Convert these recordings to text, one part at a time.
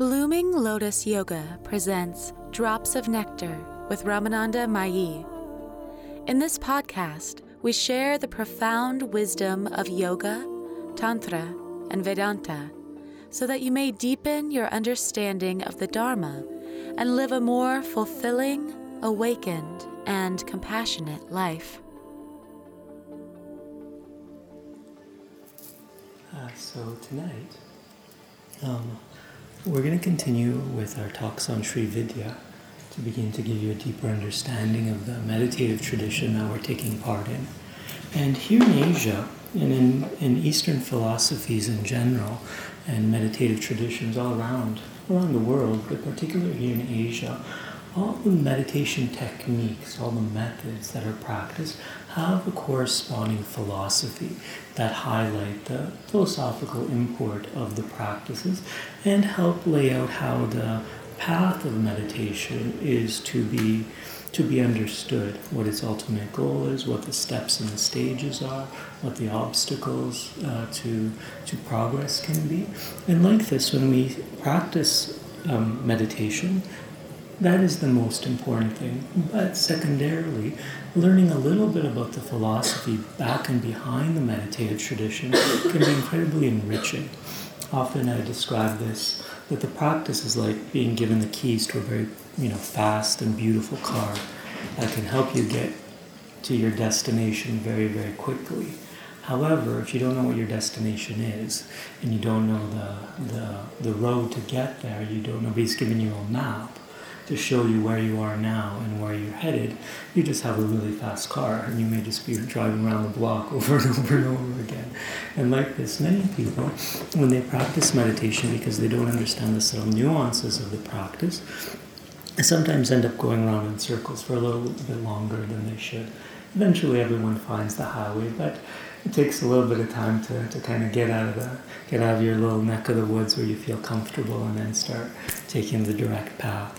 Blooming Lotus Yoga presents Drops of Nectar with Ramananda Mayi. In this podcast, we share the profound wisdom of yoga, tantra, and Vedanta so that you may deepen your understanding of the Dharma and live a more fulfilling, awakened, and compassionate life. Uh, so tonight, um, we're going to continue with our talks on Sri Vidya to begin to give you a deeper understanding of the meditative tradition that we're taking part in. And here in Asia, and in, in Eastern philosophies in general, and meditative traditions all around, around the world, but particularly here in Asia, all the meditation techniques, all the methods that are practiced have a corresponding philosophy that highlight the philosophical import of the practices and help lay out how the path of meditation is to be to be understood what its ultimate goal is, what the steps and the stages are, what the obstacles uh, to to progress can be. And like this, when we practice um, meditation, that is the most important thing. But secondarily, learning a little bit about the philosophy back and behind the meditative tradition can be incredibly enriching. Often I describe this that the practice is like being given the keys to a very you know fast and beautiful car that can help you get to your destination very very quickly. However, if you don't know what your destination is and you don't know the, the, the road to get there, you don't nobody's giving you a map, to show you where you are now and where you're headed. You just have a really fast car and you may just be driving around the block over and over and over again. And like this, many people, when they practice meditation because they don't understand the subtle nuances of the practice, sometimes end up going around in circles for a little bit longer than they should. Eventually, everyone finds the highway, but it takes a little bit of time to, to kind of get out of the get out of your little neck of the woods where you feel comfortable and then start taking the direct path.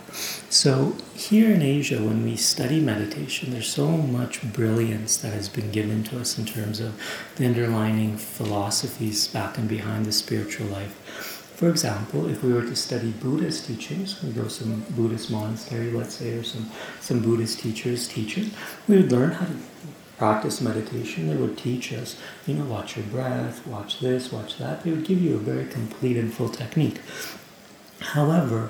So here in Asia, when we study meditation, there's so much brilliance that has been given to us in terms of the underlining philosophies back and behind the spiritual life. For example, if we were to study Buddhist teachings, we go to some Buddhist monastery, let's say, or some, some Buddhist teachers teaching, we would learn how to practice meditation, they would teach us, you know, watch your breath, watch this, watch that. They would give you a very complete and full technique. However,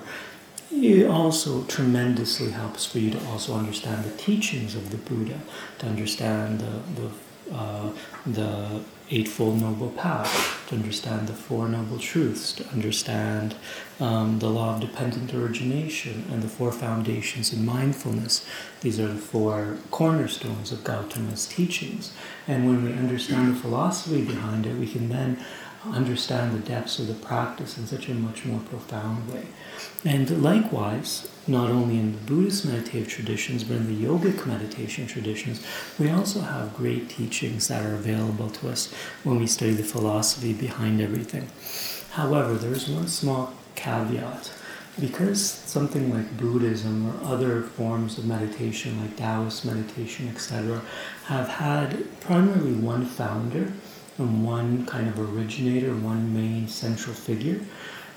it also tremendously helps for you to also understand the teachings of the Buddha, to understand the, the uh, the Eightfold Noble Path, to understand the Four Noble Truths, to understand um, the law of dependent origination and the four foundations in mindfulness. These are the four cornerstones of Gautama's teachings. And when we understand the philosophy behind it, we can then understand the depths of the practice in such a much more profound way. And likewise, not only in the Buddhist meditative traditions, but in the yogic meditation traditions, we also have great teachings that are available to us when we study the philosophy behind everything. However, there's one small caveat. Because something like Buddhism or other forms of meditation, like Taoist meditation, etc., have had primarily one founder and one kind of originator, one main central figure,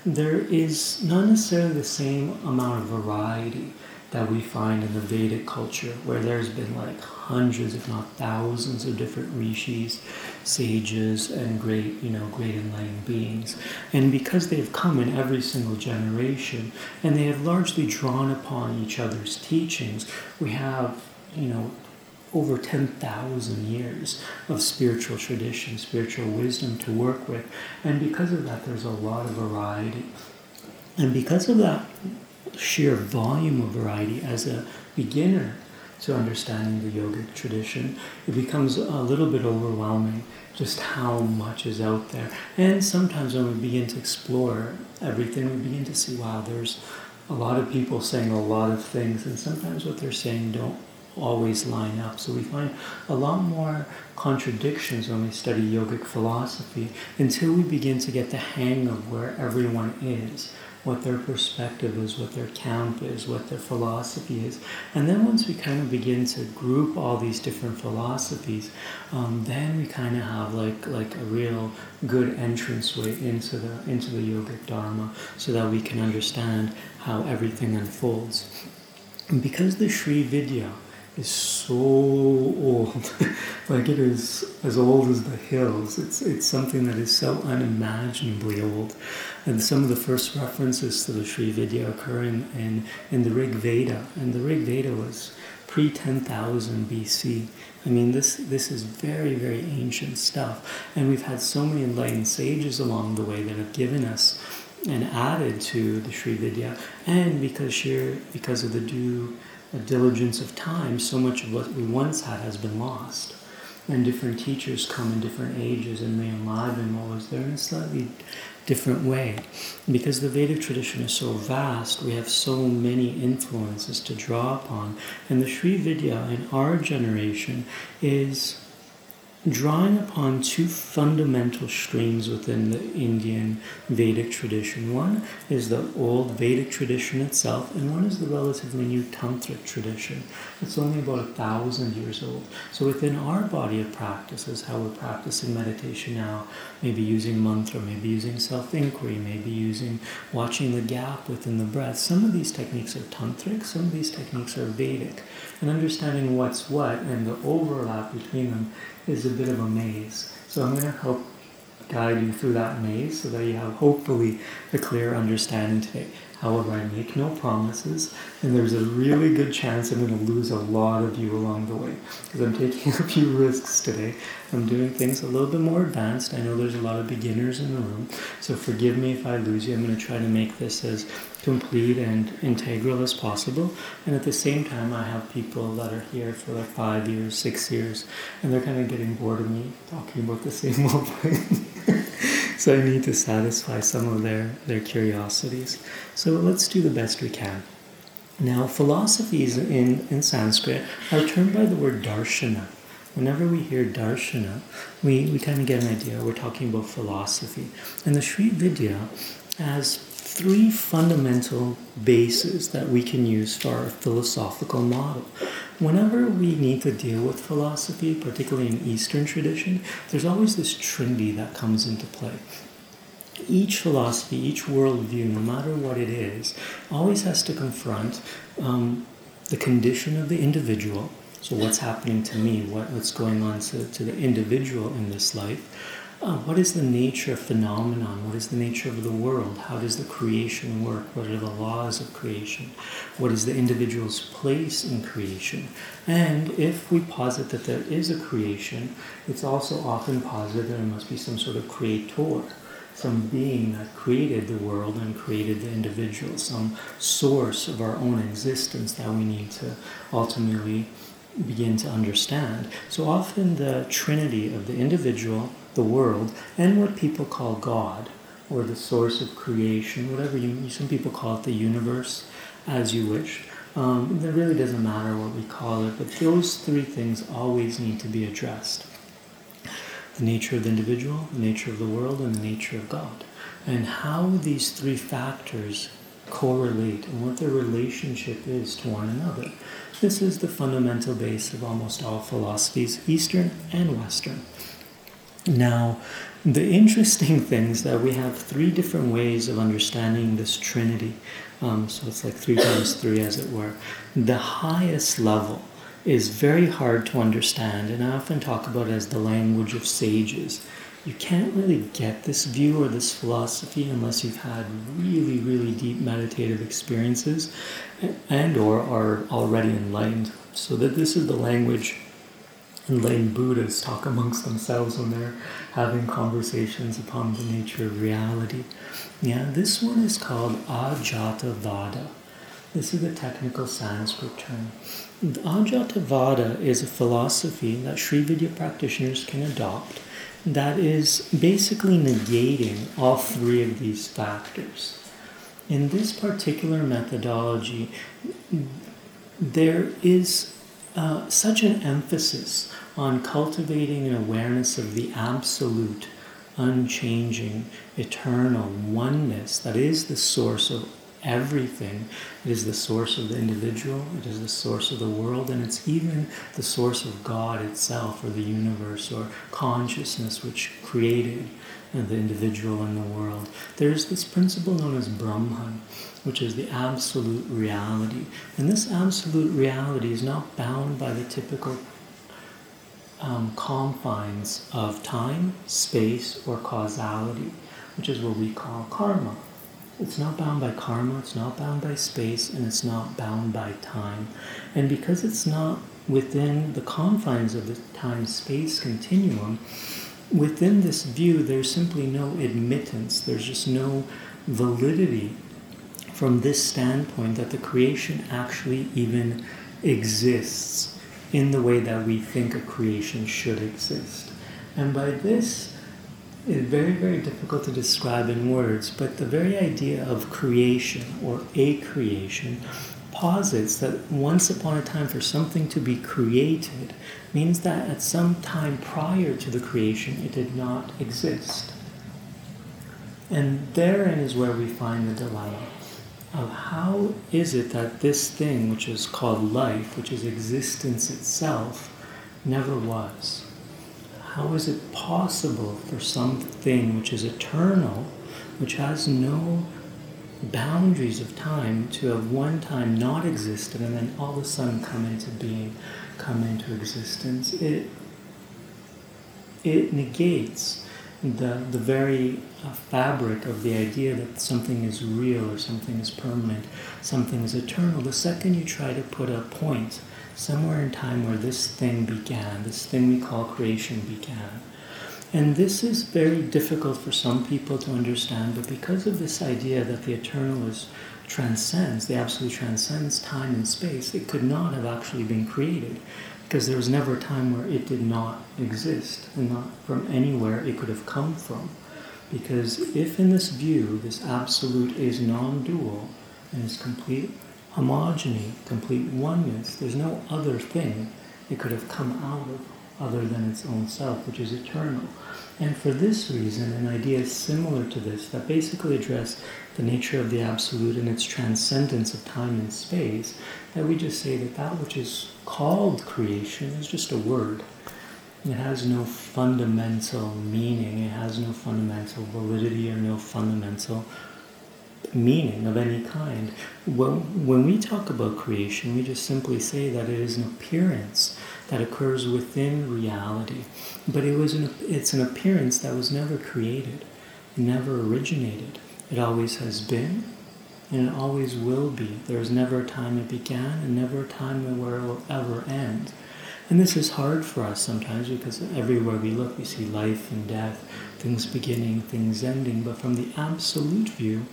there is not necessarily the same amount of variety that we find in the Vedic culture, where there's been like hundreds, if not thousands, of different rishis, sages, and great, you know, great enlightened beings. And because they've come in every single generation, and they have largely drawn upon each other's teachings, we have, you know, over 10,000 years of spiritual tradition, spiritual wisdom to work with. And because of that, there's a lot of variety. And because of that sheer volume of variety as a beginner to understanding the yogic tradition, it becomes a little bit overwhelming just how much is out there. And sometimes when we begin to explore everything, we begin to see, wow, there's a lot of people saying a lot of things, and sometimes what they're saying don't always line up. So we find a lot more contradictions when we study yogic philosophy until we begin to get the hang of where everyone is what their perspective is, what their camp is, what their philosophy is. And then once we kind of begin to group all these different philosophies, um, then we kind of have like like a real good entranceway into the into the yogic dharma, so that we can understand how everything unfolds. And because the Sri Vidya is so old, like it is as old as the hills. It's it's something that is so unimaginably old. And some of the first references to the Sri Vidya occur in, in, in the Rig Veda, and the Rig Veda was pre 10,000 BC. I mean, this, this is very, very ancient stuff. And we've had so many enlightened sages along the way that have given us and added to the Sri Vidya. And because sheer, because of the due diligence of time, so much of what we once had has been lost. And different teachers come in different ages and they enliven what was there in a slightly different way. Because the Vedic tradition is so vast, we have so many influences to draw upon. And the Sri Vidya in our generation is drawing upon two fundamental streams within the Indian Vedic tradition. One is the old Vedic tradition itself, and one is the relatively new Tantric tradition. It's only about a thousand years old. So within our body of practices, how we're practicing meditation now, maybe using mantra, maybe using self-inquiry, maybe using watching the gap within the breath. Some of these techniques are tantric, some of these techniques are Vedic. And understanding what's what and the overlap between them is a bit of a maze. So I'm going to help guide you through that maze so that you have hopefully a clear understanding today. However, I make no promises, and there's a really good chance I'm going to lose a lot of you along the way because I'm taking a few risks today. I'm doing things a little bit more advanced. I know there's a lot of beginners in the room, so forgive me if I lose you. I'm going to try to make this as complete and integral as possible. And at the same time, I have people that are here for like five years, six years, and they're kind of getting bored of me talking about the same old thing. so I need to satisfy some of their, their curiosities. So let's do the best we can. Now, philosophies in, in Sanskrit are termed by the word darshana. Whenever we hear darshana, we, we kind of get an idea. We're talking about philosophy. And the Sri Vidya has three fundamental bases that we can use for our philosophical model. Whenever we need to deal with philosophy, particularly in Eastern tradition, there's always this trinity that comes into play. Each philosophy, each worldview, no matter what it is, always has to confront um, the condition of the individual. So, what's happening to me? What, what's going on to, to the individual in this life? Uh, what is the nature of phenomenon? What is the nature of the world? How does the creation work? What are the laws of creation? What is the individual's place in creation? And if we posit that there is a creation, it's also often posited that there must be some sort of creator, some being that created the world and created the individual, some source of our own existence that we need to ultimately begin to understand. So often the trinity of the individual, the world, and what people call God, or the source of creation, whatever you, some people call it the universe, as you wish. Um, it really doesn't matter what we call it, but those three things always need to be addressed the nature of the individual, the nature of the world, and the nature of God. And how these three factors correlate and what their relationship is to one another. This is the fundamental base of almost all philosophies, Eastern and Western. Now, the interesting thing is that we have three different ways of understanding this Trinity. Um, so it's like three times three, as it were. The highest level is very hard to understand, and I often talk about it as the language of sages you can't really get this view or this philosophy unless you've had really really deep meditative experiences and or are already enlightened so that this is the language enlightened buddhas talk amongst themselves when they're having conversations upon the nature of reality. Yeah this one is called ajata vada this is a technical sanskrit term. Ajata vada is a philosophy that sri vidya practitioners can adopt that is basically negating all three of these factors. In this particular methodology, there is uh, such an emphasis on cultivating an awareness of the absolute, unchanging, eternal oneness that is the source of everything. It is the source of the individual, it is the source of the world, and it's even the source of God itself, or the universe, or consciousness which created the individual and the world. There's this principle known as Brahman, which is the absolute reality. And this absolute reality is not bound by the typical um, confines of time, space, or causality, which is what we call karma. It's not bound by karma, it's not bound by space, and it's not bound by time. And because it's not within the confines of the time space continuum, within this view, there's simply no admittance, there's just no validity from this standpoint that the creation actually even exists in the way that we think a creation should exist. And by this, it's very, very difficult to describe in words, but the very idea of creation or a creation posits that once upon a time for something to be created means that at some time prior to the creation it did not exist. And therein is where we find the dilemma of how is it that this thing, which is called life, which is existence itself, never was? How is it possible for something which is eternal, which has no boundaries of time to have one time not existed and then all of a sudden come into being, come into existence, it, it negates the, the very uh, fabric of the idea that something is real or something is permanent, something is eternal. The second you try to put a point somewhere in time where this thing began, this thing we call creation began, and this is very difficult for some people to understand, but because of this idea that the eternal is transcends, the absolute transcends time and space, it could not have actually been created because there was never a time where it did not exist and not from anywhere it could have come from. Because if in this view this absolute is non dual and is complete homogeny, complete oneness, there's no other thing it could have come out of other than its own self, which is eternal. And for this reason, an idea similar to this that basically address the nature of the absolute and its transcendence of time and space, that we just say that that which is called creation is just a word. It has no fundamental meaning, it has no fundamental validity or no fundamental meaning of any kind. When, when we talk about creation, we just simply say that it is an appearance that occurs within reality. But it was an, it's an appearance that was never created, never originated. It always has been, and it always will be. There is never a time it began, and never a time where it will ever end. And this is hard for us sometimes because everywhere we look, we see life and death, things beginning, things ending. But from the absolute view,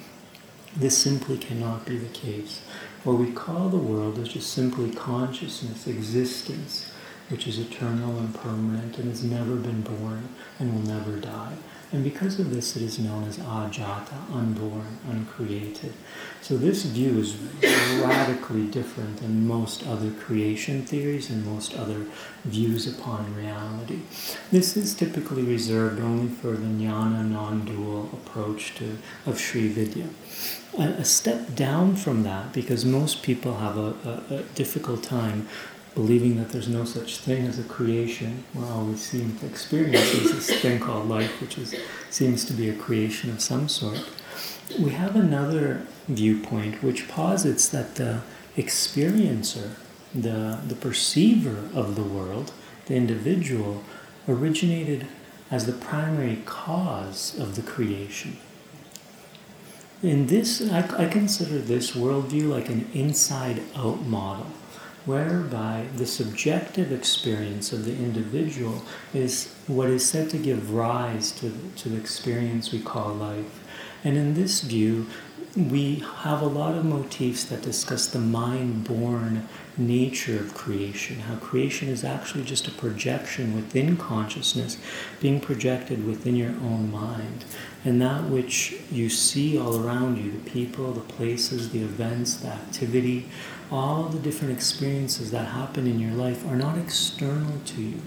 this simply cannot be the case. What we call the world is just simply consciousness, existence which is eternal and permanent and has never been born and will never die. And because of this, it is known as ajata, unborn, uncreated. So this view is radically different than most other creation theories and most other views upon reality. This is typically reserved only for the jnana non-dual approach to, of Sri Vidya. A, a step down from that, because most people have a, a, a difficult time believing that there's no such thing as a creation, where all we seem to experience is this thing called life, which is, seems to be a creation of some sort. We have another viewpoint which posits that the experiencer, the, the perceiver of the world, the individual, originated as the primary cause of the creation. In this, I, I consider this worldview like an inside out model whereby the subjective experience of the individual is what is said to give rise to, to the experience we call life. And in this view, we have a lot of motifs that discuss the mind born nature of creation, how creation is actually just a projection within consciousness being projected within your own mind. And that which you see all around you the people, the places, the events, the activity all the different experiences that happen in your life are not external to you.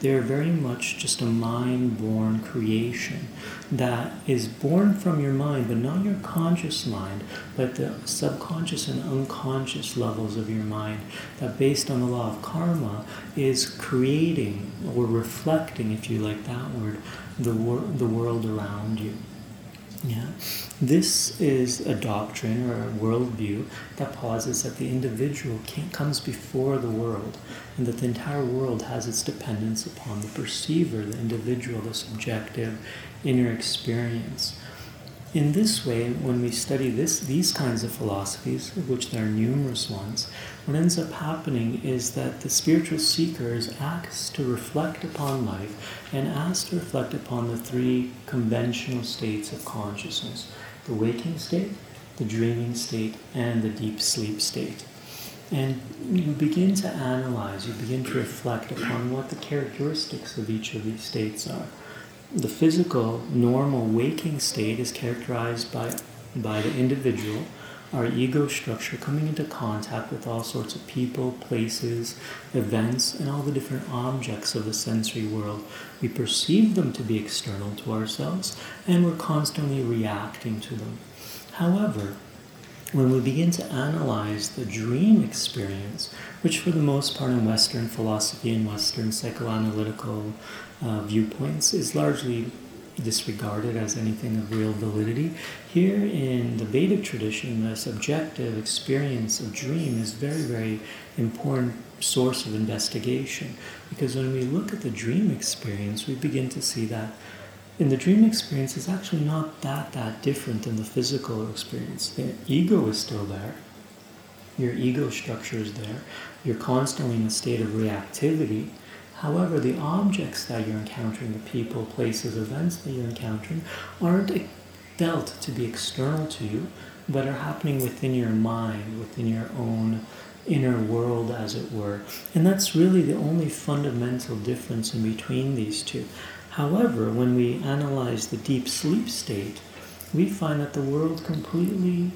They're very much just a mind born creation that is born from your mind, but not your conscious mind, but the subconscious and unconscious levels of your mind, that based on the law of karma is creating or reflecting, if you like that word, the, wor- the world around you. Yeah. This is a doctrine or a worldview that posits that the individual comes before the world and that the entire world has its dependence upon the perceiver, the individual, the subjective inner experience. In this way, when we study this, these kinds of philosophies, of which there are numerous ones, what ends up happening is that the spiritual seeker is asked to reflect upon life and asked to reflect upon the three conventional states of consciousness the waking state, the dreaming state, and the deep sleep state. And you begin to analyze, you begin to reflect upon what the characteristics of each of these states are the physical, normal waking state is characterized by, by the individual, our ego structure coming into contact with all sorts of people, places, events, and all the different objects of the sensory world. We perceive them to be external to ourselves, and we're constantly reacting to them. However, when we begin to analyze the dream experience, which for the most part in Western philosophy and Western psychoanalytical uh, viewpoints is largely disregarded as anything of real validity. Here in the Vedic tradition, the subjective experience of dream is very, very important source of investigation because when we look at the dream experience, we begin to see that in the dream experience it's actually not that that different than the physical experience. The ego is still there. Your ego structure is there. You're constantly in a state of reactivity However, the objects that you're encountering, the people, places, events that you're encountering, aren't felt to be external to you, but are happening within your mind, within your own inner world, as it were. And that's really the only fundamental difference in between these two. However, when we analyze the deep sleep state, we find that the world completely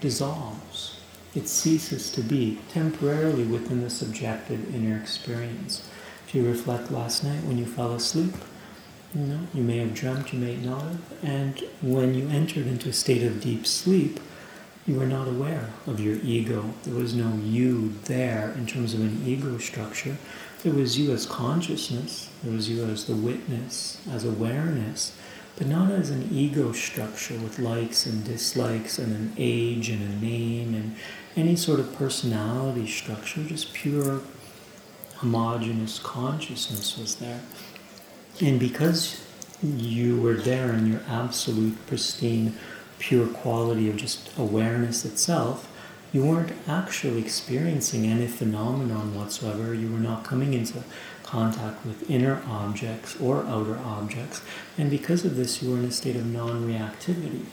dissolves it ceases to be temporarily within the subjective inner experience. If you reflect last night when you fell asleep, you know, you may have dreamt, you may not have, and when you entered into a state of deep sleep, you were not aware of your ego. There was no you there in terms of an ego structure. There was you as consciousness, there was you as the witness, as awareness, but not as an ego structure with likes and dislikes and an age and a name and any sort of personality structure, just pure homogenous consciousness was there. And because you were there in your absolute, pristine, pure quality of just awareness itself, you weren't actually experiencing any phenomenon whatsoever. You were not coming into contact with inner objects or outer objects. And because of this, you were in a state of non reactivity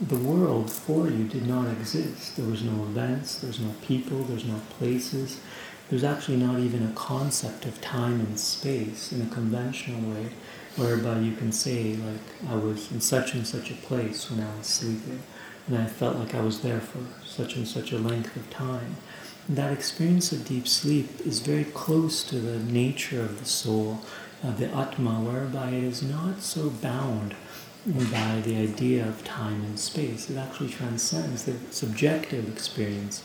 the world for you did not exist. There was no events, there's no people, there's no places. There's actually not even a concept of time and space in a conventional way, whereby you can say, like, I was in such and such a place when I was sleeping, and I felt like I was there for such and such a length of time. That experience of deep sleep is very close to the nature of the soul, of the Atma, whereby it is not so bound by the idea of time and space. It actually transcends the subjective experience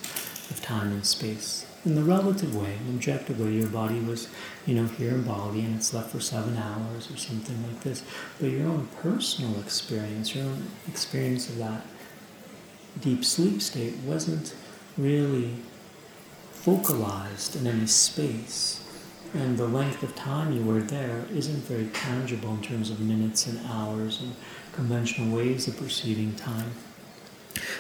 of time and space. In the relative way, objectively, your body was, you know, here in Bali and it's left for seven hours or something like this. But your own personal experience, your own experience of that deep sleep state wasn't really focalized in any space and the length of time you were there isn't very tangible in terms of minutes and hours and conventional ways of perceiving time.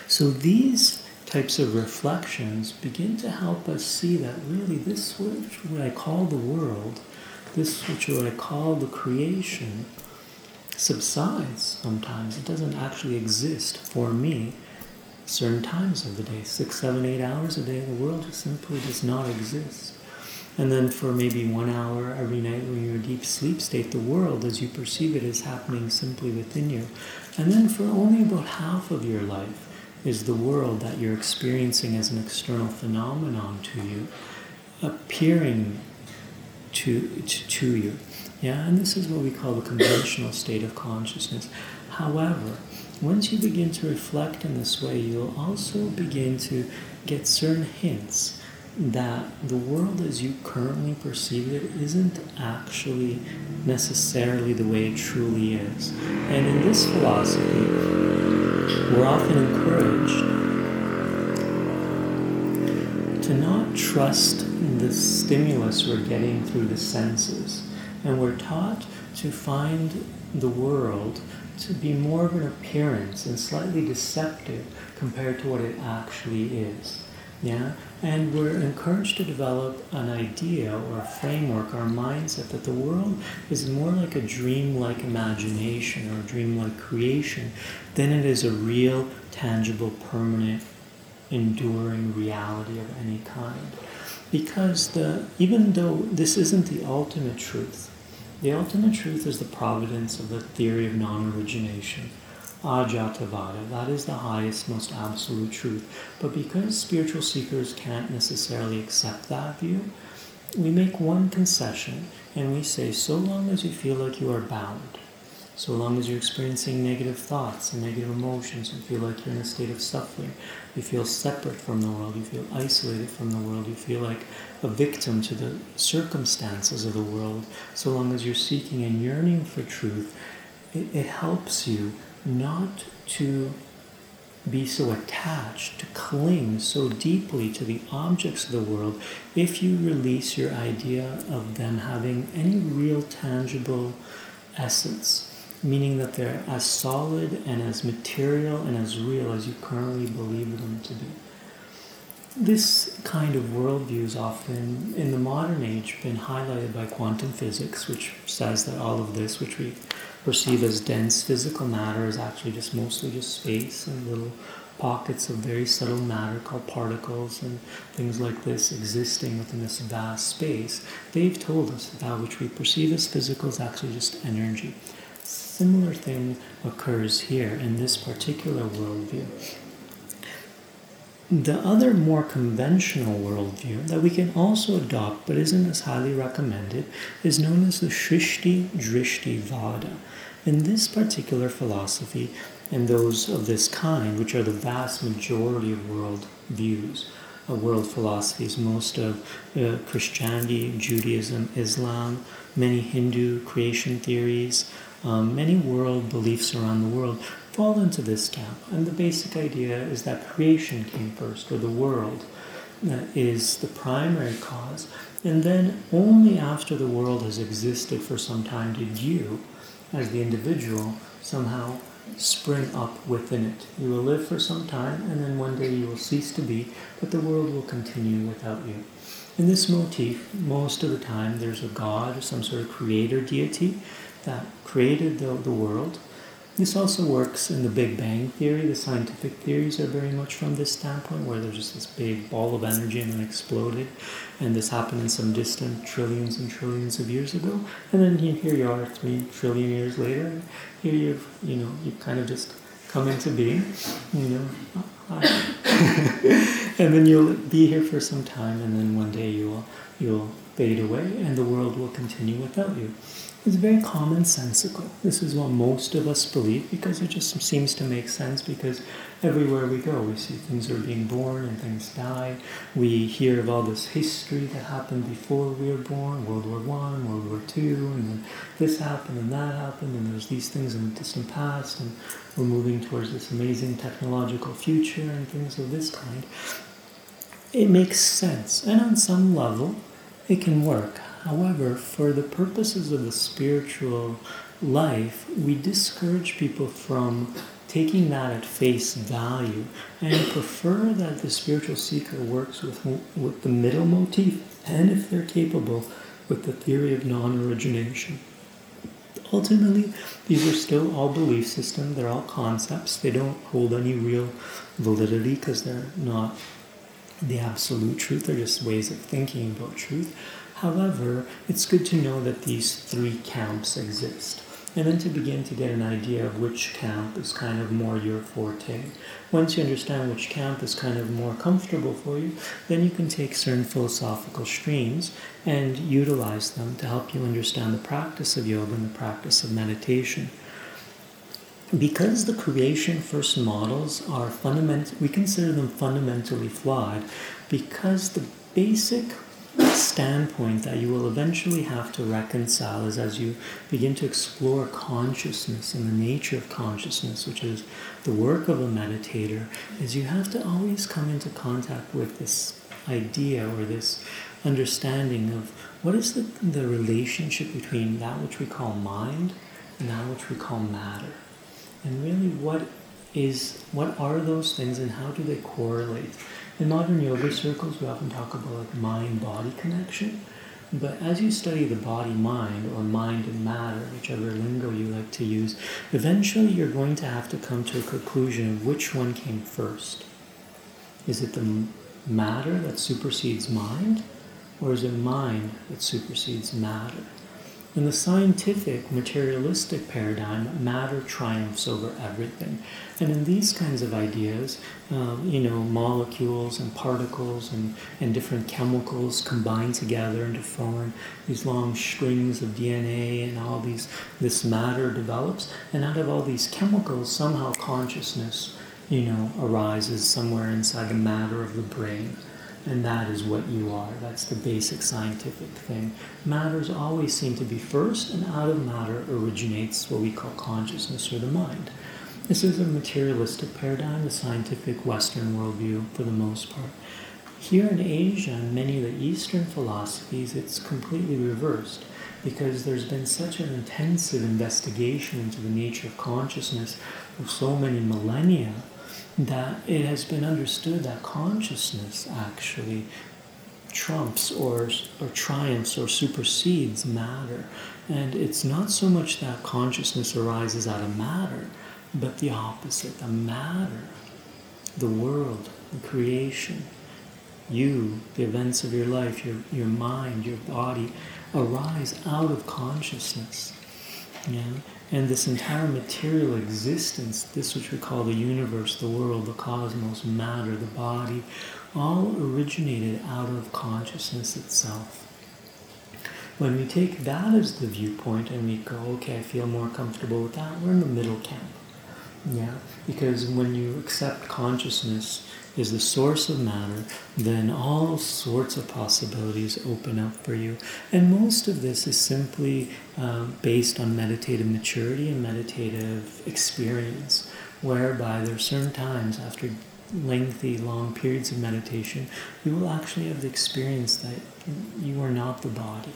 So these types of reflections begin to help us see that really this which what I call the world, this which what I call the creation, subsides sometimes. It doesn't actually exist for me certain times of the day, six, seven, eight hours a day, the world just simply does not exist. And then for maybe one hour every night when you're in a deep sleep state, the world as you perceive it is happening simply within you. And then for only about half of your life is the world that you're experiencing as an external phenomenon to you appearing to, to, to you. Yeah, and this is what we call the conventional state of consciousness. However, once you begin to reflect in this way, you'll also begin to get certain hints that the world as you currently perceive it isn't actually necessarily the way it truly is. And in this philosophy, we're often encouraged to not trust the stimulus we're getting through the senses. And we're taught to find the world to be more of an appearance and slightly deceptive compared to what it actually is. Yeah? And we're encouraged to develop an idea or a framework or a mindset that the world is more like a dream-like imagination or a dream-like creation than it is a real, tangible, permanent, enduring reality of any kind. Because the, even though this isn't the ultimate truth, the ultimate truth is the providence of the theory of non origination. Ajatavada, that is the highest, most absolute truth. But because spiritual seekers can't necessarily accept that view, we make one concession and we say, so long as you feel like you are bound, so long as you're experiencing negative thoughts and negative emotions, you feel like you're in a state of suffering, you feel separate from the world, you feel isolated from the world, you feel like a victim to the circumstances of the world, so long as you're seeking and yearning for truth, it, it helps you not to be so attached, to cling so deeply to the objects of the world if you release your idea of them having any real tangible essence meaning that they're as solid and as material and as real as you currently believe them to be. This kind of worldview is often, in the modern age, been highlighted by quantum physics, which says that all of this, which we perceive as dense physical matter, is actually just mostly just space and little pockets of very subtle matter called particles and things like this existing within this vast space. They've told us that that which we perceive as physical is actually just energy similar thing occurs here in this particular worldview. The other more conventional worldview that we can also adopt but isn't as highly recommended is known as the Shrishti Drishti Vada. In this particular philosophy, and those of this kind, which are the vast majority of world views, of world philosophies, most of uh, Christianity, Judaism, Islam, many Hindu creation theories, um, many world beliefs around the world fall into this camp. And the basic idea is that creation came first, or the world uh, is the primary cause. And then only after the world has existed for some time did you, as the individual, somehow spring up within it. You will live for some time, and then one day you will cease to be, but the world will continue without you. In this motif, most of the time there's a god, some sort of creator deity, that created the, the world. This also works in the Big Bang theory. The scientific theories are very much from this standpoint, where there's just this big ball of energy and then exploded, and this happened in some distant trillions and trillions of years ago. And then here you are, three trillion years later. Here you've you know you've kind of just come into being, you know, and then you'll be here for some time, and then one day you will you'll fade away, and the world will continue without you. It's very commonsensical. This is what most of us believe because it just seems to make sense because everywhere we go we see things are being born and things die. We hear of all this history that happened before we were born, World War One, World War Two, and then this happened and that happened and there's these things in the distant past and we're moving towards this amazing technological future and things of this kind. It makes sense. And on some level it can work. However, for the purposes of the spiritual life, we discourage people from taking that at face value and prefer that the spiritual seeker works with, with the middle motif and, if they're capable, with the theory of non origination. ultimately, these are still all belief systems, they're all concepts, they don't hold any real validity because they're not the absolute truth, they're just ways of thinking about truth. However, it's good to know that these three camps exist and then to begin to get an idea of which camp is kind of more your forte. Once you understand which camp is kind of more comfortable for you, then you can take certain philosophical streams and utilize them to help you understand the practice of yoga and the practice of meditation. Because the creation first models are fundamental, we consider them fundamentally flawed because the basic standpoint that you will eventually have to reconcile is as you begin to explore consciousness and the nature of consciousness, which is the work of a meditator, is you have to always come into contact with this idea or this understanding of what is the, the relationship between that which we call mind and that which we call matter. And really what is what are those things and how do they correlate? In modern yoga circles, we often talk about mind body connection. But as you study the body mind or mind and matter, whichever lingo you like to use, eventually you're going to have to come to a conclusion of which one came first. Is it the matter that supersedes mind, or is it mind that supersedes matter? In the scientific, materialistic paradigm, matter triumphs over everything. And in these kinds of ideas, um, you know, molecules and particles and, and different chemicals combine together and to form these long strings of DNA and all these, this matter develops. And out of all these chemicals, somehow consciousness, you know, arises somewhere inside the matter of the brain and that is what you are. That's the basic scientific thing. Matters always seem to be first, and out of matter originates what we call consciousness or the mind. This is a materialistic paradigm, the scientific Western worldview for the most part. Here in Asia and many of the Eastern philosophies, it's completely reversed because there's been such an intensive investigation into the nature of consciousness for so many millennia that it has been understood that consciousness actually trumps or, or triumphs or supersedes matter. And it's not so much that consciousness arises out of matter, but the opposite. The matter, the world, the creation, you, the events of your life, your, your mind, your body, arise out of consciousness. Yeah? And this entire material existence, this which we call the universe, the world, the cosmos, matter, the body, all originated out of consciousness itself. When we take that as the viewpoint and we go, okay, I feel more comfortable with that, we're in the middle camp. Yeah, because when you accept consciousness is the source of matter, then all sorts of possibilities open up for you. And most of this is simply uh, based on meditative maturity and meditative experience, whereby there are certain times after lengthy, long periods of meditation, you will actually have the experience that you are not the body.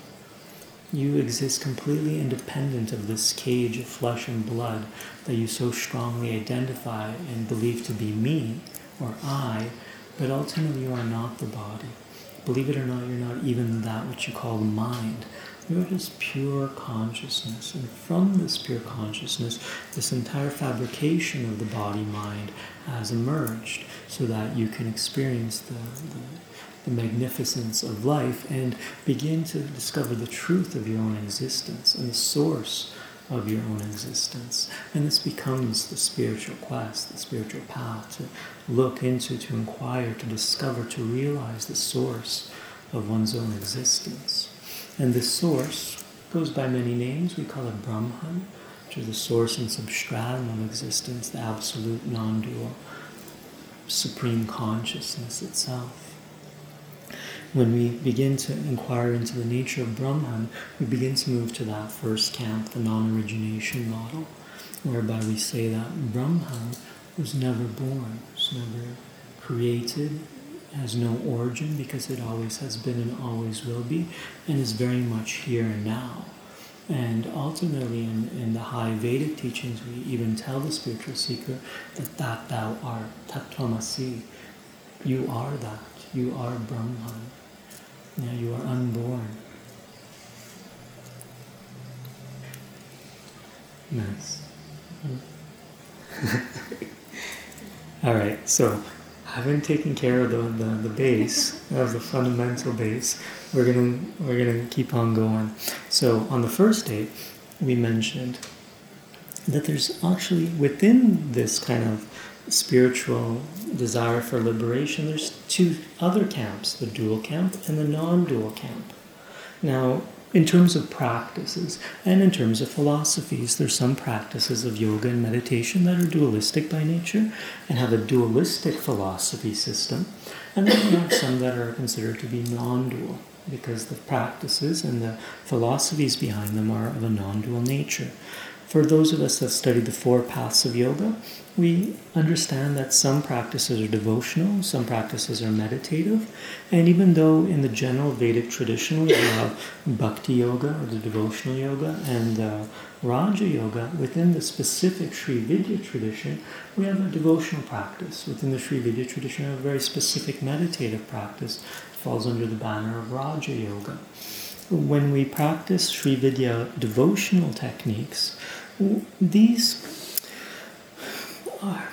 You exist completely independent of this cage of flesh and blood that you so strongly identify and believe to be me or I, but ultimately you are not the body. Believe it or not, you're not even that which you call the mind. You are just pure consciousness. And from this pure consciousness, this entire fabrication of the body mind has emerged so that you can experience the, the, the magnificence of life and begin to discover the truth of your own existence and the source of your own existence. And this becomes the spiritual quest, the spiritual path to look into, to inquire, to discover, to realize the source of one's own existence. And this source goes by many names. We call it Brahman, which is the source and substratum of existence, the absolute non dual supreme consciousness itself when we begin to inquire into the nature of Brahman, we begin to move to that first camp, the non origination model, whereby we say that Brahman was never born, was never created, has no origin because it always has been and always will be, and is very much here and now. And ultimately, in, in the high Vedic teachings, we even tell the spiritual seeker that that thou art, tatvamasi, you are that, you are Brahman. Now you are unborn. Nice. All right, so having taken care of the, the, the base, of the fundamental base, we're gonna we're gonna keep on going. So on the first day, we mentioned that there's actually within this kind of spiritual desire for liberation, there's two other camps, the dual camp and the non-dual camp. Now, in terms of practices and in terms of philosophies, there's some practices of yoga and meditation that are dualistic by nature and have a dualistic philosophy system. And then you have some that are considered to be non-dual because the practices and the philosophies behind them are of a non-dual nature. For those of us that study the four paths of yoga, we understand that some practices are devotional, some practices are meditative, and even though in the general Vedic tradition we have Bhakti Yoga or the devotional yoga and uh, Raja Yoga, within the specific Sri Vidya tradition, we have a devotional practice. Within the Sri Vidya tradition, we have a very specific meditative practice. It falls under the banner of Raja Yoga. When we practice Sri Vidya devotional techniques, these are,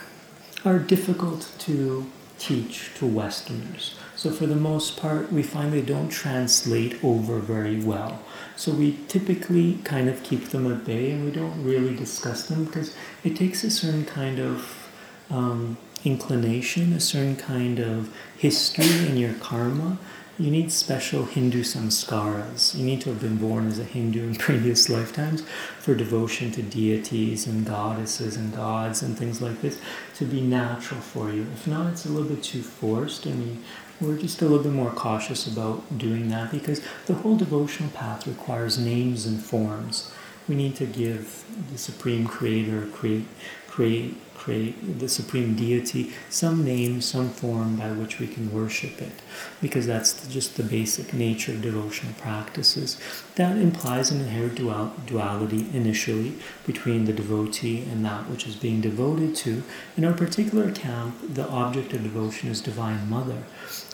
are difficult to teach to Westerners. So, for the most part, we find they don't translate over very well. So, we typically kind of keep them at bay and we don't really discuss them because it takes a certain kind of um, inclination, a certain kind of history in your karma you need special Hindu samskaras. You need to have been born as a Hindu in previous lifetimes for devotion to deities and goddesses and gods and things like this to be natural for you. If not, it's a little bit too forced, and we, we're just a little bit more cautious about doing that because the whole devotional path requires names and forms. We need to give the Supreme Creator, create, create create the supreme deity some name, some form by which we can worship it, because that's just the basic nature of devotional practices. That implies an inherent dual- duality initially between the devotee and that which is being devoted to. In our particular camp, the object of devotion is Divine Mother.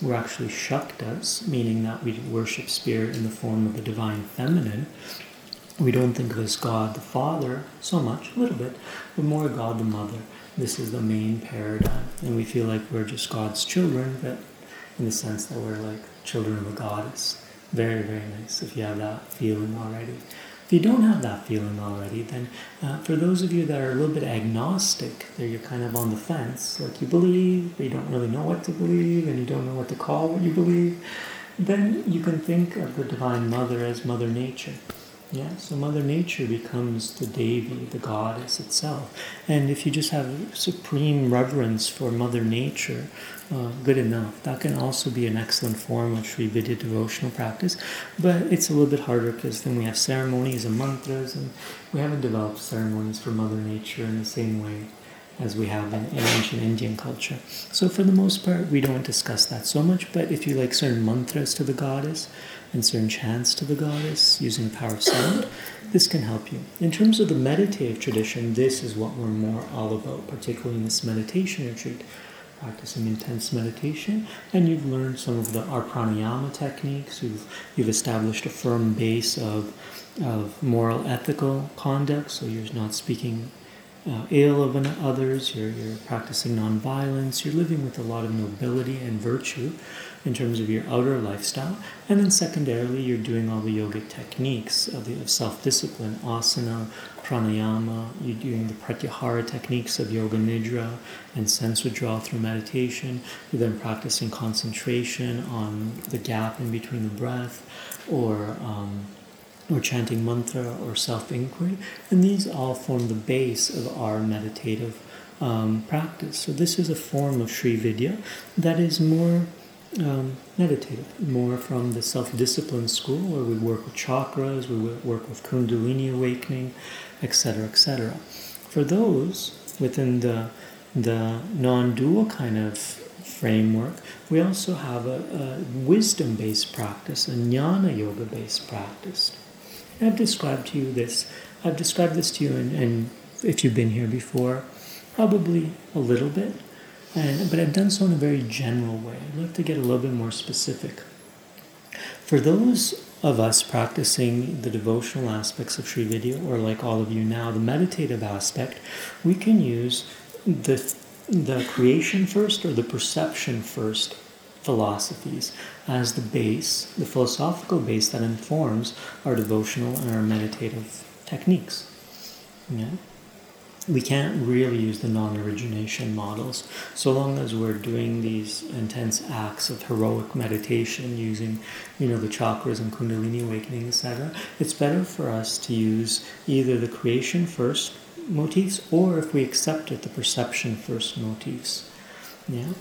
We're actually Shaktas, meaning that we worship spirit in the form of the Divine Feminine, we don't think of as God the Father so much, a little bit, but more God the Mother. This is the main paradigm. And we feel like we're just God's children, but in the sense that we're like children of a goddess. Very, very nice if you have that feeling already. If you don't have that feeling already, then uh, for those of you that are a little bit agnostic, that you're kind of on the fence, like you believe, but you don't really know what to believe, and you don't know what to call what you believe, then you can think of the Divine Mother as Mother Nature. Yeah, so Mother Nature becomes the Devi, the goddess itself. And if you just have supreme reverence for Mother Nature, uh, good enough. That can also be an excellent form of Sri Vidya devotional practice, but it's a little bit harder because then we have ceremonies and mantras, and we haven't developed ceremonies for Mother Nature in the same way as we have in, in, ancient Indian culture. So, for the most part, we don't discuss that so much, but if you like certain mantras to the goddess, and certain chants to the goddess using the power of sound, this can help you. In terms of the meditative tradition, this is what we're more all about, particularly in this meditation retreat. Practicing intense meditation, and you've learned some of the our pranayama techniques. You've you've established a firm base of of moral ethical conduct, so you're not speaking uh, ill of others. You're you're practicing nonviolence. You're living with a lot of nobility and virtue in terms of your outer lifestyle. And then secondarily, you're doing all the yogic techniques of, of self-discipline, asana, pranayama, you're doing the pratyahara techniques of yoga nidra and sense withdrawal through meditation. You're then practicing concentration on the gap in between the breath or um, or chanting mantra or self-inquiry. And these all form the base of our meditative um, practice. So this is a form of Sri Vidya that is more um, meditative, more from the self discipline school where we work with chakras, we work with Kundalini awakening, etc., etc. For those within the, the non dual kind of framework, we also have a, a wisdom based practice, a jnana yoga based practice. I've described to you this, I've described this to you, and, and if you've been here before, probably a little bit and, but I've done so in a very general way. I'd like to get a little bit more specific. For those of us practicing the devotional aspects of Sri Vidya, or like all of you now, the meditative aspect, we can use the, the creation first or the perception first philosophies as the base, the philosophical base that informs our devotional and our meditative techniques. Yeah? we can't really use the non-origination models so long as we're doing these intense acts of heroic meditation using you know the chakras and kundalini awakening etc it's better for us to use either the creation first motifs or if we accept it the perception first motifs yeah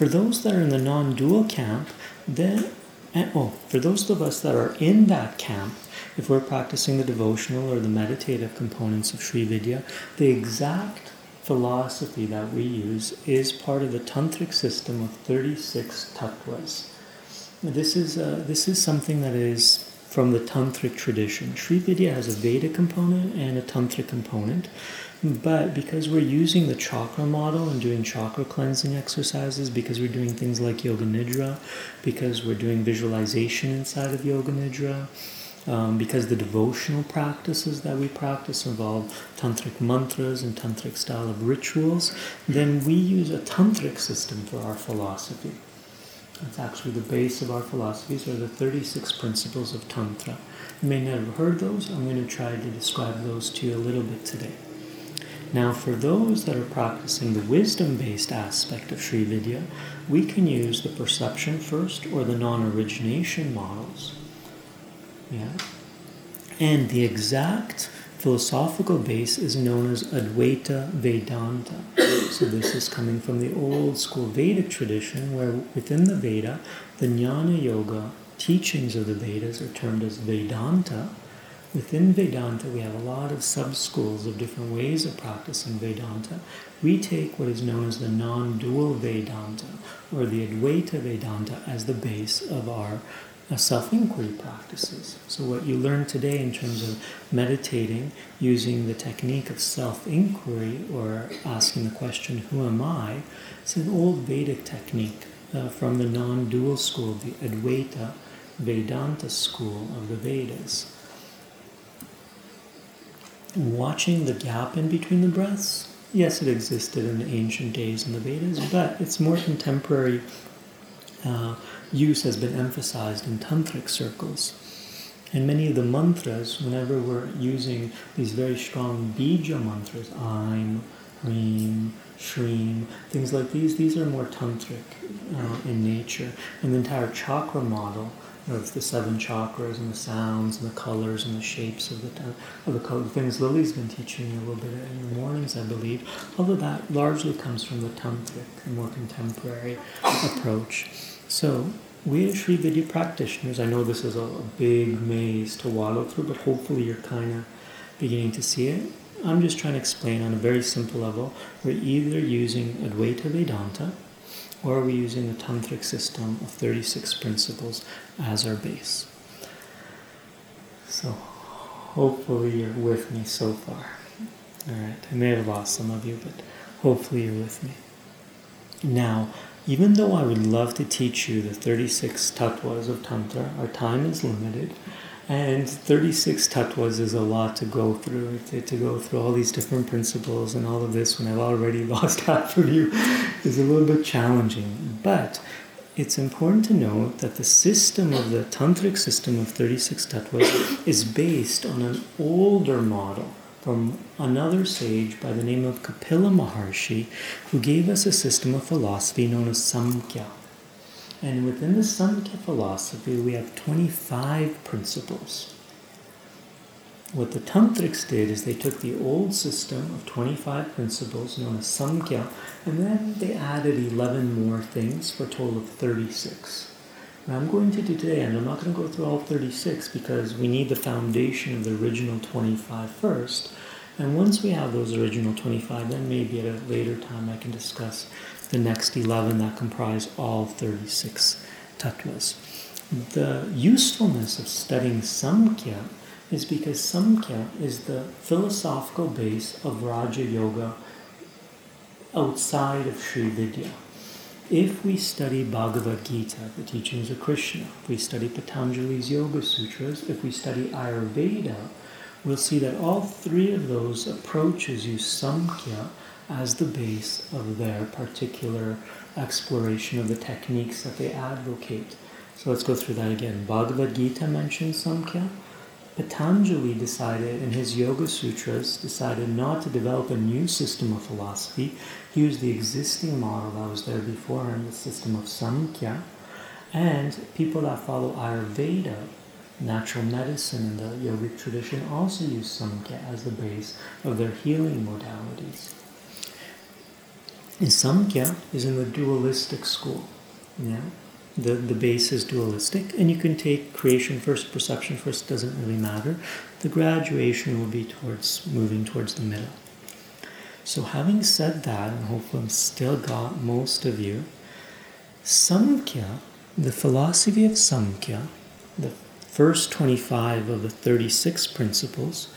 for those that are in the non-dual camp then oh for those of us that are in that camp if we're practicing the devotional or the meditative components of Sri Vidya, the exact philosophy that we use is part of the tantric system of 36 tattvas. This is, uh, this is something that is from the tantric tradition. Sri Vidya has a Veda component and a tantric component. But because we're using the chakra model and doing chakra cleansing exercises, because we're doing things like Yoga Nidra, because we're doing visualization inside of Yoga Nidra, um, because the devotional practices that we practice involve tantric mantras and tantric style of rituals, then we use a tantric system for our philosophy. That's actually the base of our philosophies are the 36 principles of Tantra. You may not have heard those. I'm going to try to describe those to you a little bit today. Now, for those that are practicing the wisdom based aspect of Sri Vidya, we can use the perception first or the non origination models. Yeah. And the exact philosophical base is known as Advaita Vedanta. So this is coming from the old school Vedic tradition where within the Veda, the Jnana Yoga teachings of the Vedas are termed as Vedanta. Within Vedanta, we have a lot of sub schools of different ways of practicing Vedanta. We take what is known as the non dual Vedanta or the Advaita Vedanta as the base of our self inquiry practices. So, what you learn today in terms of meditating using the technique of self inquiry or asking the question, Who am I? It's an old Vedic technique uh, from the non dual school, the Advaita Vedanta school of the Vedas. Watching the gap in between the breaths, yes, it existed in the ancient days in the Vedas, but it's more contemporary. Uh, use has been emphasized in tantric circles. And many of the mantras, whenever we're using these very strong bija mantras, Aim, Hrim, Shrim, things like these, these are more tantric uh, in nature. And the entire chakra model of the seven chakras and the sounds and the colors and the shapes of the of the color, things Lily's been teaching a little bit in the mornings, I believe. All of that largely comes from the tantric, the more contemporary approach. So, we as Sri Vidya practitioners, I know this is a, a big maze to waddle through, but hopefully you're kind of beginning to see it. I'm just trying to explain on a very simple level. We're either using Advaita Vedanta or we're using the Tantric system of 36 principles as our base. So, hopefully you're with me so far. All right, I may have lost some of you, but hopefully you're with me. Now, even though I would love to teach you the 36 tattvas of Tantra, our time is limited. And 36 tattvas is a lot to go through, to, go through all these different principles and all of this when I've already lost half of you is a little bit challenging. But it's important to note that the system of the tantric system of 36 tattvas is based on an older model from another sage by the name of Kapila Maharshi, who gave us a system of philosophy known as Samkhya. And within the Samkhya philosophy, we have 25 principles. What the Tantrics did is they took the old system of 25 principles known as Samkhya, and then they added 11 more things for a total of 36. I'm going to do today, and I'm not going to go through all 36 because we need the foundation of the original 25 first. And once we have those original 25, then maybe at a later time I can discuss the next 11 that comprise all 36 tattvas. The usefulness of studying Samkhya is because Samkhya is the philosophical base of Raja Yoga outside of Sri Vidya. If we study Bhagavad Gita, the teachings of Krishna, if we study Patanjali's Yoga Sutras, if we study Ayurveda, we'll see that all three of those approaches use Samkhya as the base of their particular exploration of the techniques that they advocate. So let's go through that again. Bhagavad Gita mentions Samkhya. Patanjali decided in his Yoga Sutras, decided not to develop a new system of philosophy. He used the existing model that was there before him, the system of Samkhya. And people that follow Ayurveda, natural medicine in the yogic tradition, also use Samkhya as the base of their healing modalities. And Samkhya is in the dualistic school. Yeah? The, the base is dualistic, and you can take creation first, perception first, doesn't really matter. The graduation will be towards moving towards the middle. So, having said that, and hopefully I've still got most of you, Samkhya, the philosophy of Samkhya, the first 25 of the 36 principles,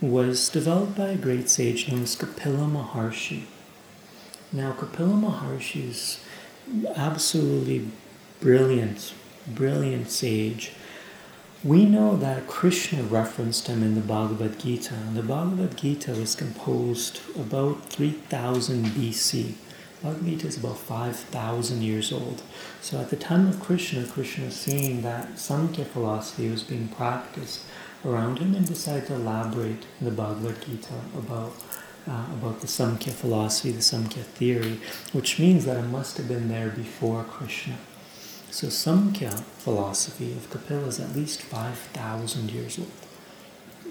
was developed by a great sage known as Kapila Maharshi. Now, Kapila Maharshi is absolutely brilliant, brilliant sage. We know that Krishna referenced him in the Bhagavad Gita, and the Bhagavad Gita was composed about 3000 BC. Bhagavad Gita is about 5,000 years old. So at the time of Krishna, Krishna seeing that Samkhya philosophy was being practiced around him and decided to elaborate in the Bhagavad Gita about uh, about the Samkhya philosophy, the Samkhya theory, which means that it must have been there before Krishna. So Samkhya philosophy of Kapila is at least 5,000 years old.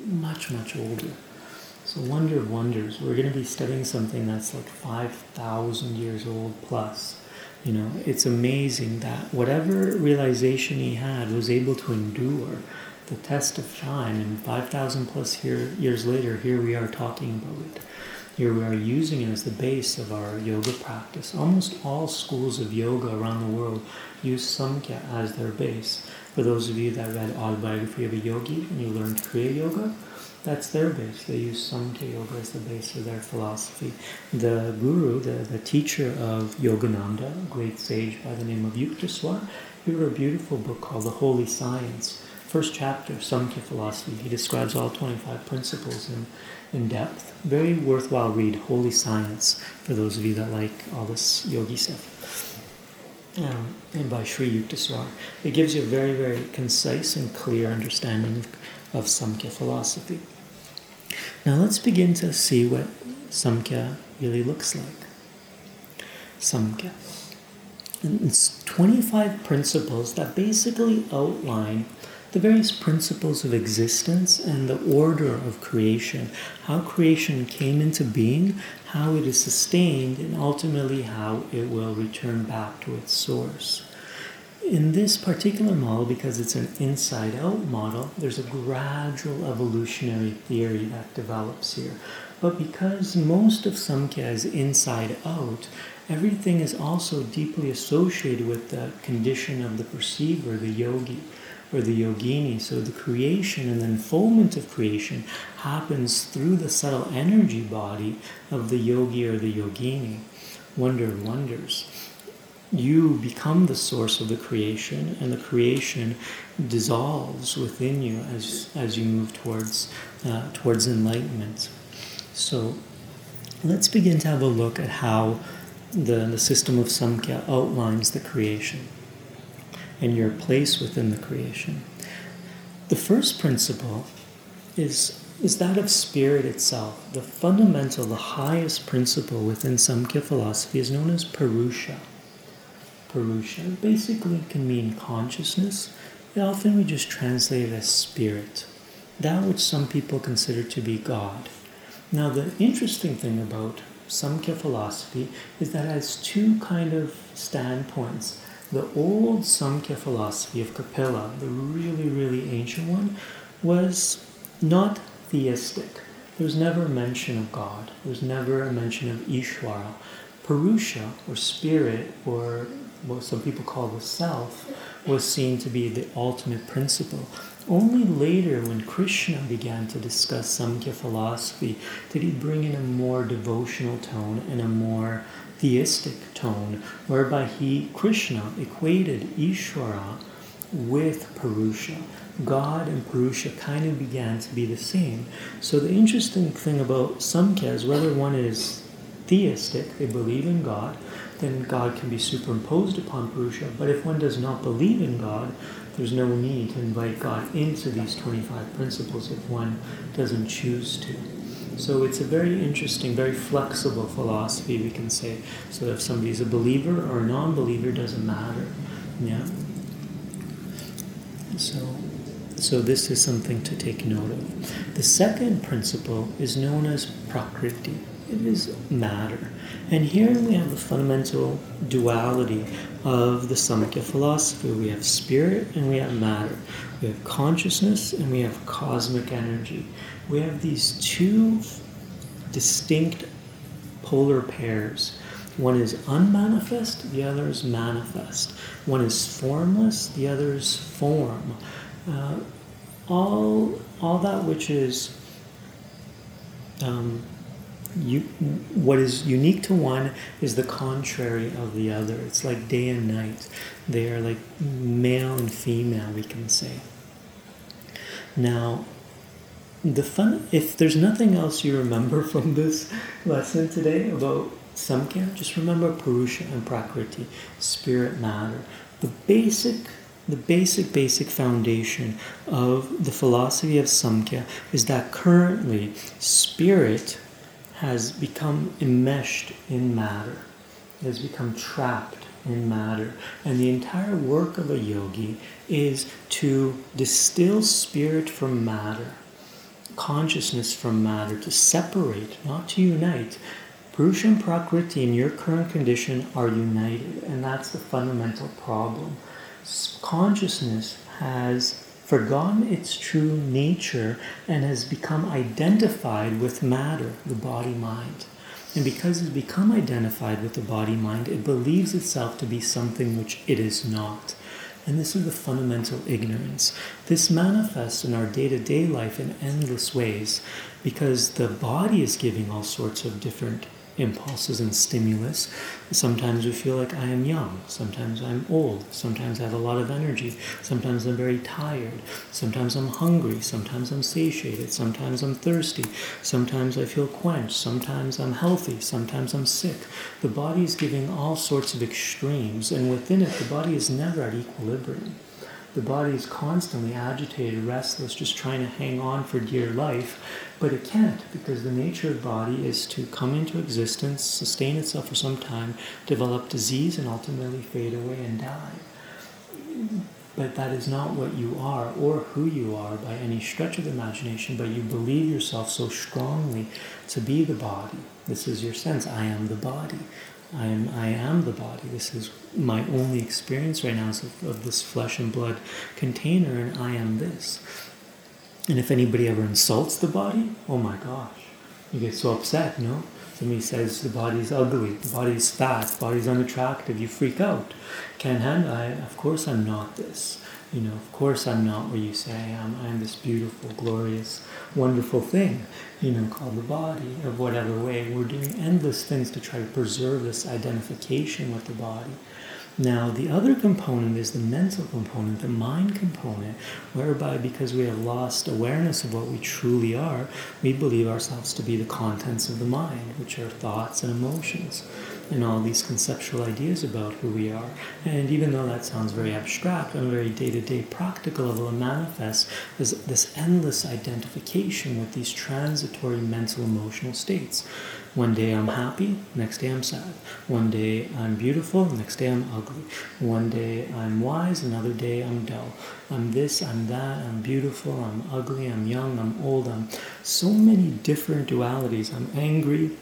Much, much older. So wonder of wonders, we're going to be studying something that's like 5,000 years old plus. You know, it's amazing that whatever realization he had was able to endure the test of time, and 5,000 plus here, years later, here we are talking about it. Here we are using it as the base of our yoga practice. Almost all schools of yoga around the world use Samkhya as their base. For those of you that read Autobiography of a Yogi and you learned Kriya Yoga, that's their base. They use Samkhya Yoga as the base of their philosophy. The guru, the, the teacher of Yogananda, a great sage by the name of Yukteswar, he wrote a beautiful book called The Holy Science. First chapter, Samkhya philosophy. He describes all 25 principles in, in depth. Very worthwhile read, Holy Science, for those of you that like all this yogi stuff. Um, and by Sri Yukteswar. It gives you a very, very concise and clear understanding of, of Samkhya philosophy. Now let's begin to see what Samkhya really looks like. Samkhya. And it's 25 principles that basically outline the various principles of existence and the order of creation, how creation came into being, how it is sustained, and ultimately how it will return back to its source. In this particular model, because it's an inside out model, there's a gradual evolutionary theory that develops here. But because most of Samkhya is inside out, everything is also deeply associated with the condition of the perceiver, the yogi or the yogini. So the creation and the unfoldment of creation happens through the subtle energy body of the yogi or the yogini. Wonder wonders. You become the source of the creation, and the creation dissolves within you as, as you move towards, uh, towards enlightenment. So let's begin to have a look at how the, the system of Samkhya outlines the creation and your place within the creation. The first principle is, is that of spirit itself. The fundamental, the highest principle within Samkhya philosophy is known as Purusha. Purusha basically can mean consciousness. Often we just translate it as spirit, that which some people consider to be God. Now, the interesting thing about Samkhya philosophy is that it has two kind of standpoints. The old Samkhya philosophy of Kapila, the really, really ancient one, was not theistic. There was never a mention of God. There was never a mention of Ishvara. Purusha, or spirit, or what some people call the self, was seen to be the ultimate principle. Only later, when Krishna began to discuss Samkhya philosophy, did he bring in a more devotional tone and a more theistic tone, whereby he, Krishna, equated Ishvara with Purusha. God and Purusha kind of began to be the same. So the interesting thing about Samkhya is whether one is theistic, they believe in God, then God can be superimposed upon Purusha. But if one does not believe in God, there's no need to invite God into these 25 principles if one doesn't choose to. So it's a very interesting, very flexible philosophy, we can say. So if somebody's a believer or a non believer, doesn't matter. Yeah? So, so this is something to take note of. The second principle is known as prakriti. It is matter. And here we have the fundamental duality of the Samkhya philosophy. We have spirit and we have matter. We have consciousness and we have cosmic energy. We have these two distinct polar pairs. One is unmanifest, the other is manifest. One is formless, the other is form. Uh, all, all that which is um, you, what is unique to one is the contrary of the other. It's like day and night. They are like male and female, we can say. Now, the fun, if there's nothing else you remember from this lesson today about Samkhya, just remember Purusha and Prakriti, spirit matter. The basic the basic, basic foundation of the philosophy of Samkhya is that currently spirit has become enmeshed in matter, has become trapped in matter. And the entire work of a yogi is to distill spirit from matter, consciousness from matter, to separate, not to unite. Purusha and Prakriti in your current condition are united, and that's the fundamental problem. Consciousness has forgotten its true nature and has become identified with matter, the body mind. And because it's become identified with the body mind, it believes itself to be something which it is not. And this is the fundamental ignorance. This manifests in our day to day life in endless ways because the body is giving all sorts of different impulses and stimulus. Sometimes we feel like I am young. Sometimes I'm old. Sometimes I have a lot of energy. Sometimes I'm very tired. Sometimes I'm hungry. Sometimes I'm satiated. Sometimes I'm thirsty. Sometimes I feel quenched. Sometimes I'm healthy. Sometimes I'm sick. The body is giving all sorts of extremes, and within it, the body is never at equilibrium the body is constantly agitated, restless, just trying to hang on for dear life, but it can't because the nature of body is to come into existence, sustain itself for some time, develop disease, and ultimately fade away and die. But that is not what you are or who you are by any stretch of the imagination, but you believe yourself so strongly to be the body. This is your sense I am the body. I am, I am the body. This is my only experience right now of, of this flesh and blood container, and I am this. And if anybody ever insults the body, oh my gosh, you get so upset, no? Somebody says the body's ugly, the body's fat, the body's unattractive, you freak out. Can't handle I of course I'm not this. You know, of course I'm not what you say I am. I am this beautiful, glorious, wonderful thing, you know, called the body, of whatever way. We're doing endless things to try to preserve this identification with the body. Now, the other component is the mental component, the mind component, whereby because we have lost awareness of what we truly are, we believe ourselves to be the contents of the mind, which are thoughts and emotions and all these conceptual ideas about who we are. And even though that sounds very abstract, on a very day to day practical level, it manifests as this endless identification with these transitory mental emotional states. One day I'm happy, next day I'm sad. One day I'm beautiful, next day I'm ugly. One day I'm wise, another day I'm dull. I'm this, I'm that, I'm beautiful, I'm ugly, I'm young, I'm old, I'm so many different dualities. I'm angry,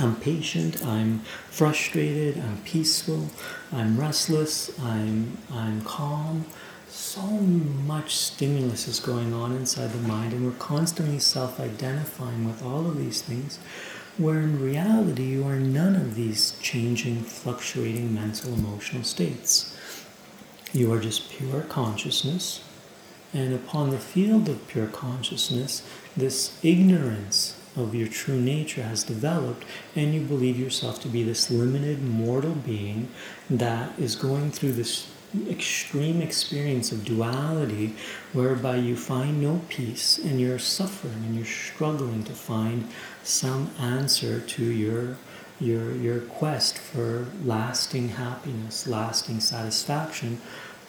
I'm patient, I'm frustrated, I'm peaceful, I'm restless, I'm, I'm calm. So much stimulus is going on inside the mind, and we're constantly self identifying with all of these things, where in reality, you are none of these changing, fluctuating mental, emotional states. You are just pure consciousness, and upon the field of pure consciousness, this ignorance of your true nature has developed, and you believe yourself to be this limited mortal being that is going through this extreme experience of duality whereby you find no peace and you're suffering and you're struggling to find some answer to your your your quest for lasting happiness, lasting satisfaction.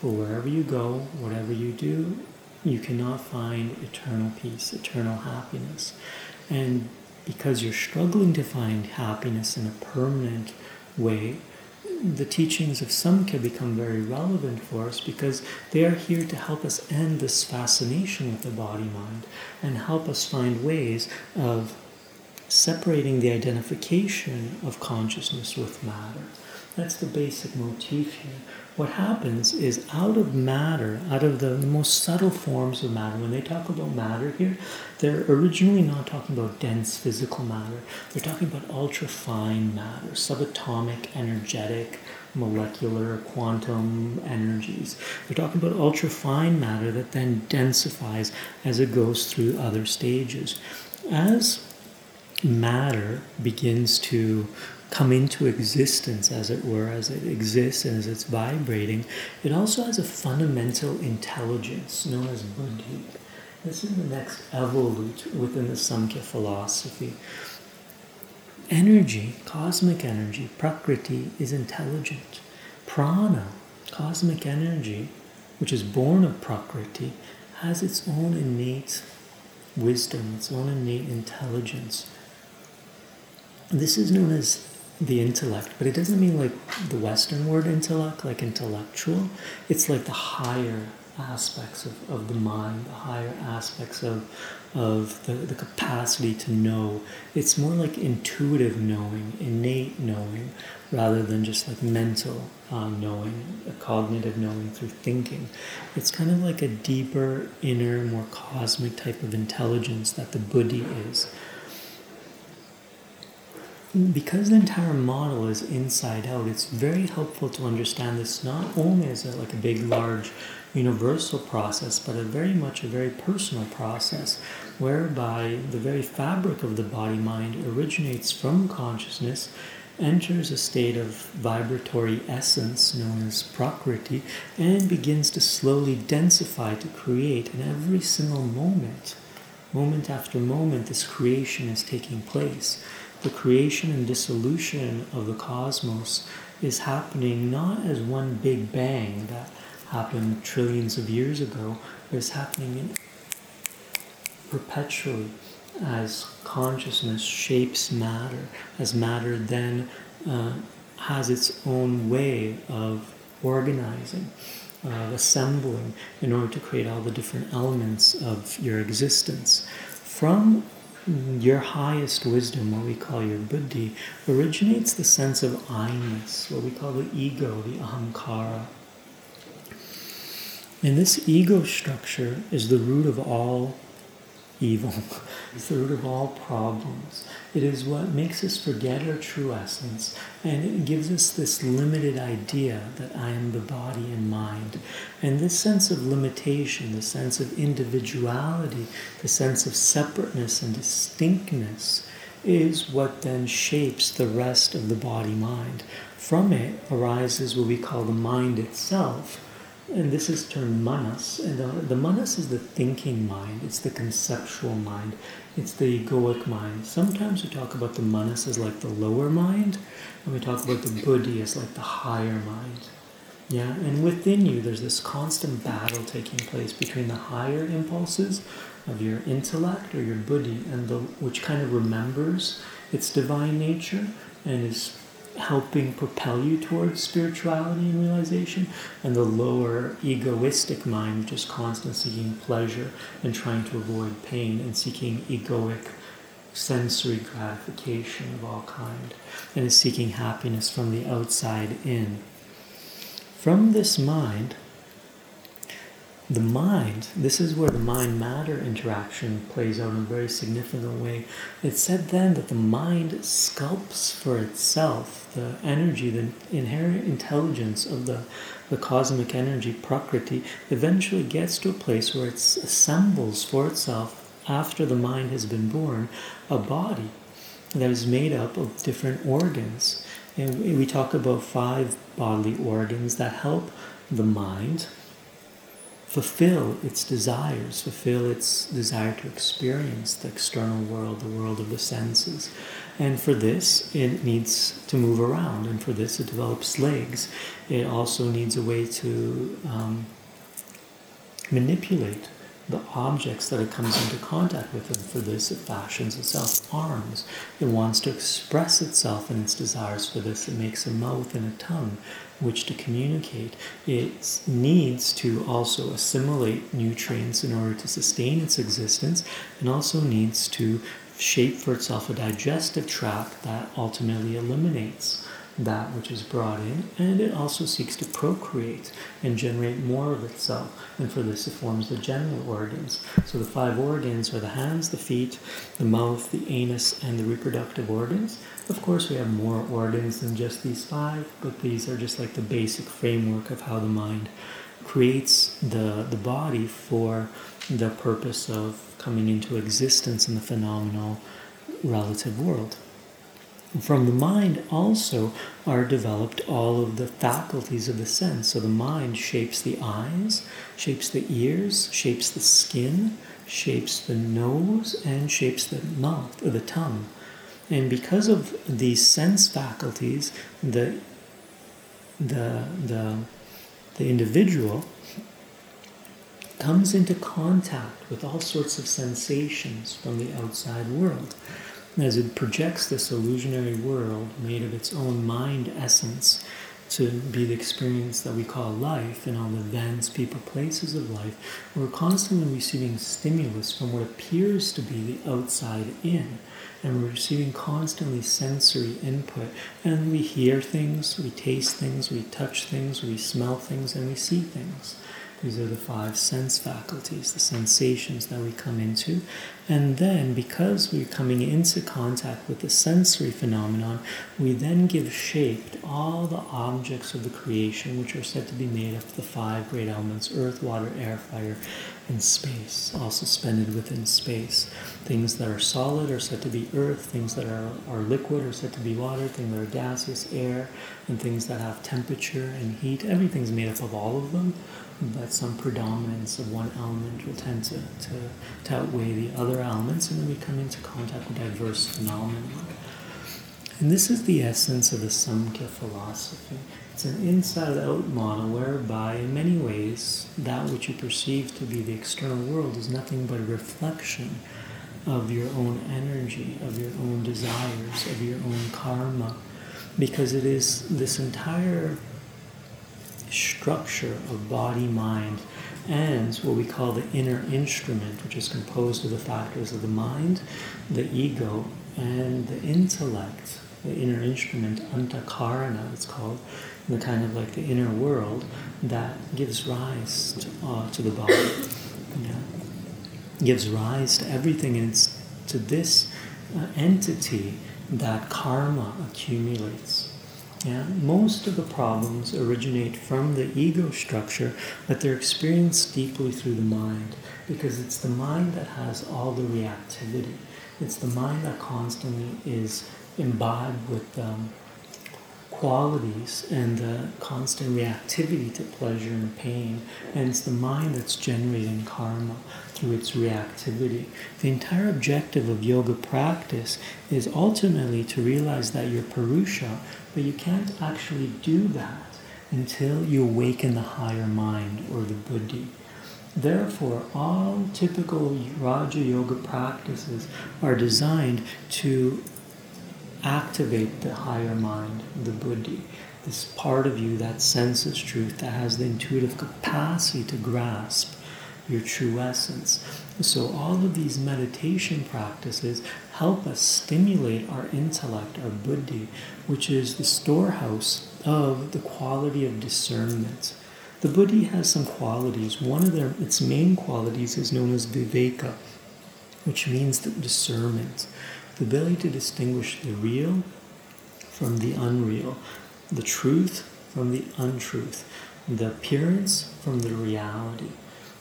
But wherever you go, whatever you do, you cannot find eternal peace, eternal happiness. And because you're struggling to find happiness in a permanent way, the teachings of Samkhya become very relevant for us because they are here to help us end this fascination with the body mind and help us find ways of separating the identification of consciousness with matter. That's the basic motif here. What happens is out of matter, out of the most subtle forms of matter, when they talk about matter here, they're originally not talking about dense physical matter. They're talking about ultra fine matter, subatomic, energetic, molecular, quantum energies. They're talking about ultra fine matter that then densifies as it goes through other stages. As matter begins to come into existence, as it were, as it exists and as it's vibrating, it also has a fundamental intelligence known as buddhi. This is the next evolute within the Samkhya philosophy. Energy, cosmic energy, prakriti, is intelligent. Prana, cosmic energy, which is born of prakriti, has its own innate wisdom, its own innate intelligence. This is known as the intellect, but it doesn't mean like the Western word intellect, like intellectual. It's like the higher aspects of, of the mind, the higher aspects of, of the, the capacity to know. It's more like intuitive knowing, innate knowing, rather than just like mental uh, knowing, a cognitive knowing through thinking. It's kind of like a deeper, inner, more cosmic type of intelligence that the buddhi is because the entire model is inside out, it's very helpful to understand this not only as a, like a big, large, universal process, but a very much a very personal process, whereby the very fabric of the body mind originates from consciousness, enters a state of vibratory essence known as prakriti, and begins to slowly densify to create in every single moment. Moment after moment, this creation is taking place the creation and dissolution of the cosmos is happening not as one big bang that happened trillions of years ago, but it's happening perpetually as consciousness shapes matter, as matter then uh, has its own way of organizing, of assembling in order to create all the different elements of your existence. From your highest wisdom, what we call your buddhi, originates the sense of I-ness, what we call the ego, the ahamkara. And this ego structure is the root of all evil. it's the root of all problems. It is what makes us forget our true essence, and it gives us this limited idea that I am the body and mind. And this sense of limitation, the sense of individuality, the sense of separateness and distinctness is what then shapes the rest of the body mind. From it arises what we call the mind itself and this is termed manas. And the, the manas is the thinking mind, it's the conceptual mind, it's the egoic mind. Sometimes we talk about the manas as like the lower mind, and we talk about the buddhi as like the higher mind. Yeah, and within you, there's this constant battle taking place between the higher impulses of your intellect or your buddhi, and the which kind of remembers its divine nature and is helping propel you towards spirituality and realization, and the lower egoistic mind, is constantly seeking pleasure and trying to avoid pain and seeking egoic sensory gratification of all kind, and is seeking happiness from the outside in. From this mind, the mind, this is where the mind matter interaction plays out in a very significant way. It's said then that the mind sculpts for itself the energy, the inherent intelligence of the, the cosmic energy, Prakriti, eventually gets to a place where it assembles for itself after the mind has been born, a body that is made up of different organs. And we talk about five bodily organs that help the mind fulfill its desires, fulfill its desire to experience the external world, the world of the senses. And for this, it needs to move around, and for this, it develops legs. It also needs a way to um, manipulate the objects that it comes into contact with, and for this it fashions itself arms. It wants to express itself in its desires. For this, it makes a mouth and a tongue, which to communicate. It needs to also assimilate nutrients in order to sustain its existence, and also needs to shape for itself a digestive tract that ultimately eliminates that which is brought in, and it also seeks to procreate and generate more of itself. And for this, it forms the genital organs. So the five organs are the hands, the feet, the mouth, the anus, and the reproductive organs. Of course, we have more organs than just these five, but these are just like the basic framework of how the mind creates the, the body for the purpose of coming into existence in the phenomenal relative world. From the mind also are developed all of the faculties of the sense. So the mind shapes the eyes, shapes the ears, shapes the skin, shapes the nose, and shapes the mouth or the tongue. And because of these sense faculties, the the the the individual comes into contact with all sorts of sensations from the outside world as it projects this illusionary world made of its own mind essence to be the experience that we call life and all the events, people, places of life, we're constantly receiving stimulus from what appears to be the outside in. And we're receiving constantly sensory input. And we hear things, we taste things, we touch things, we smell things, and we see things. These are the five sense faculties, the sensations that we come into. And then, because we're coming into contact with the sensory phenomenon, we then give shape to all the objects of the creation, which are said to be made up of the five great elements earth, water, air, fire, and space, all suspended within space. Things that are solid are said to be earth, things that are, are liquid are said to be water, things that are gaseous, air, and things that have temperature and heat. Everything's made up of all of them but some predominance of one element will tend to, to, to outweigh the other elements, and then we come into contact with diverse phenomena. And this is the essence of the Samkhya philosophy. It's an inside out model whereby, in many ways, that which you perceive to be the external world is nothing but a reflection of your own energy, of your own desires, of your own karma, because it is this entire structure of body, mind, and what we call the inner instrument, which is composed of the factors of the mind, the ego, and the intellect, the inner instrument, antakarana, it's called, the kind of like the inner world that gives rise to, uh, to the body. Yeah. Gives rise to everything, and it's to this uh, entity that karma accumulates. Yeah, most of the problems originate from the ego structure, but they're experienced deeply through the mind because it's the mind that has all the reactivity. It's the mind that constantly is imbibed with um, qualities and the constant reactivity to pleasure and pain. And it's the mind that's generating karma through its reactivity. The entire objective of yoga practice is ultimately to realize that you're Purusha, but you can't actually do that until you awaken the higher mind or the buddhi. Therefore, all typical Raja Yoga practices are designed to activate the higher mind, the buddhi, this part of you that senses truth, that has the intuitive capacity to grasp your true essence. So, all of these meditation practices help us stimulate our intellect, our buddhi, which is the storehouse of the quality of discernment. The buddhi has some qualities. One of their, its main qualities is known as viveka, which means the discernment the ability to distinguish the real from the unreal, the truth from the untruth, the appearance from the reality.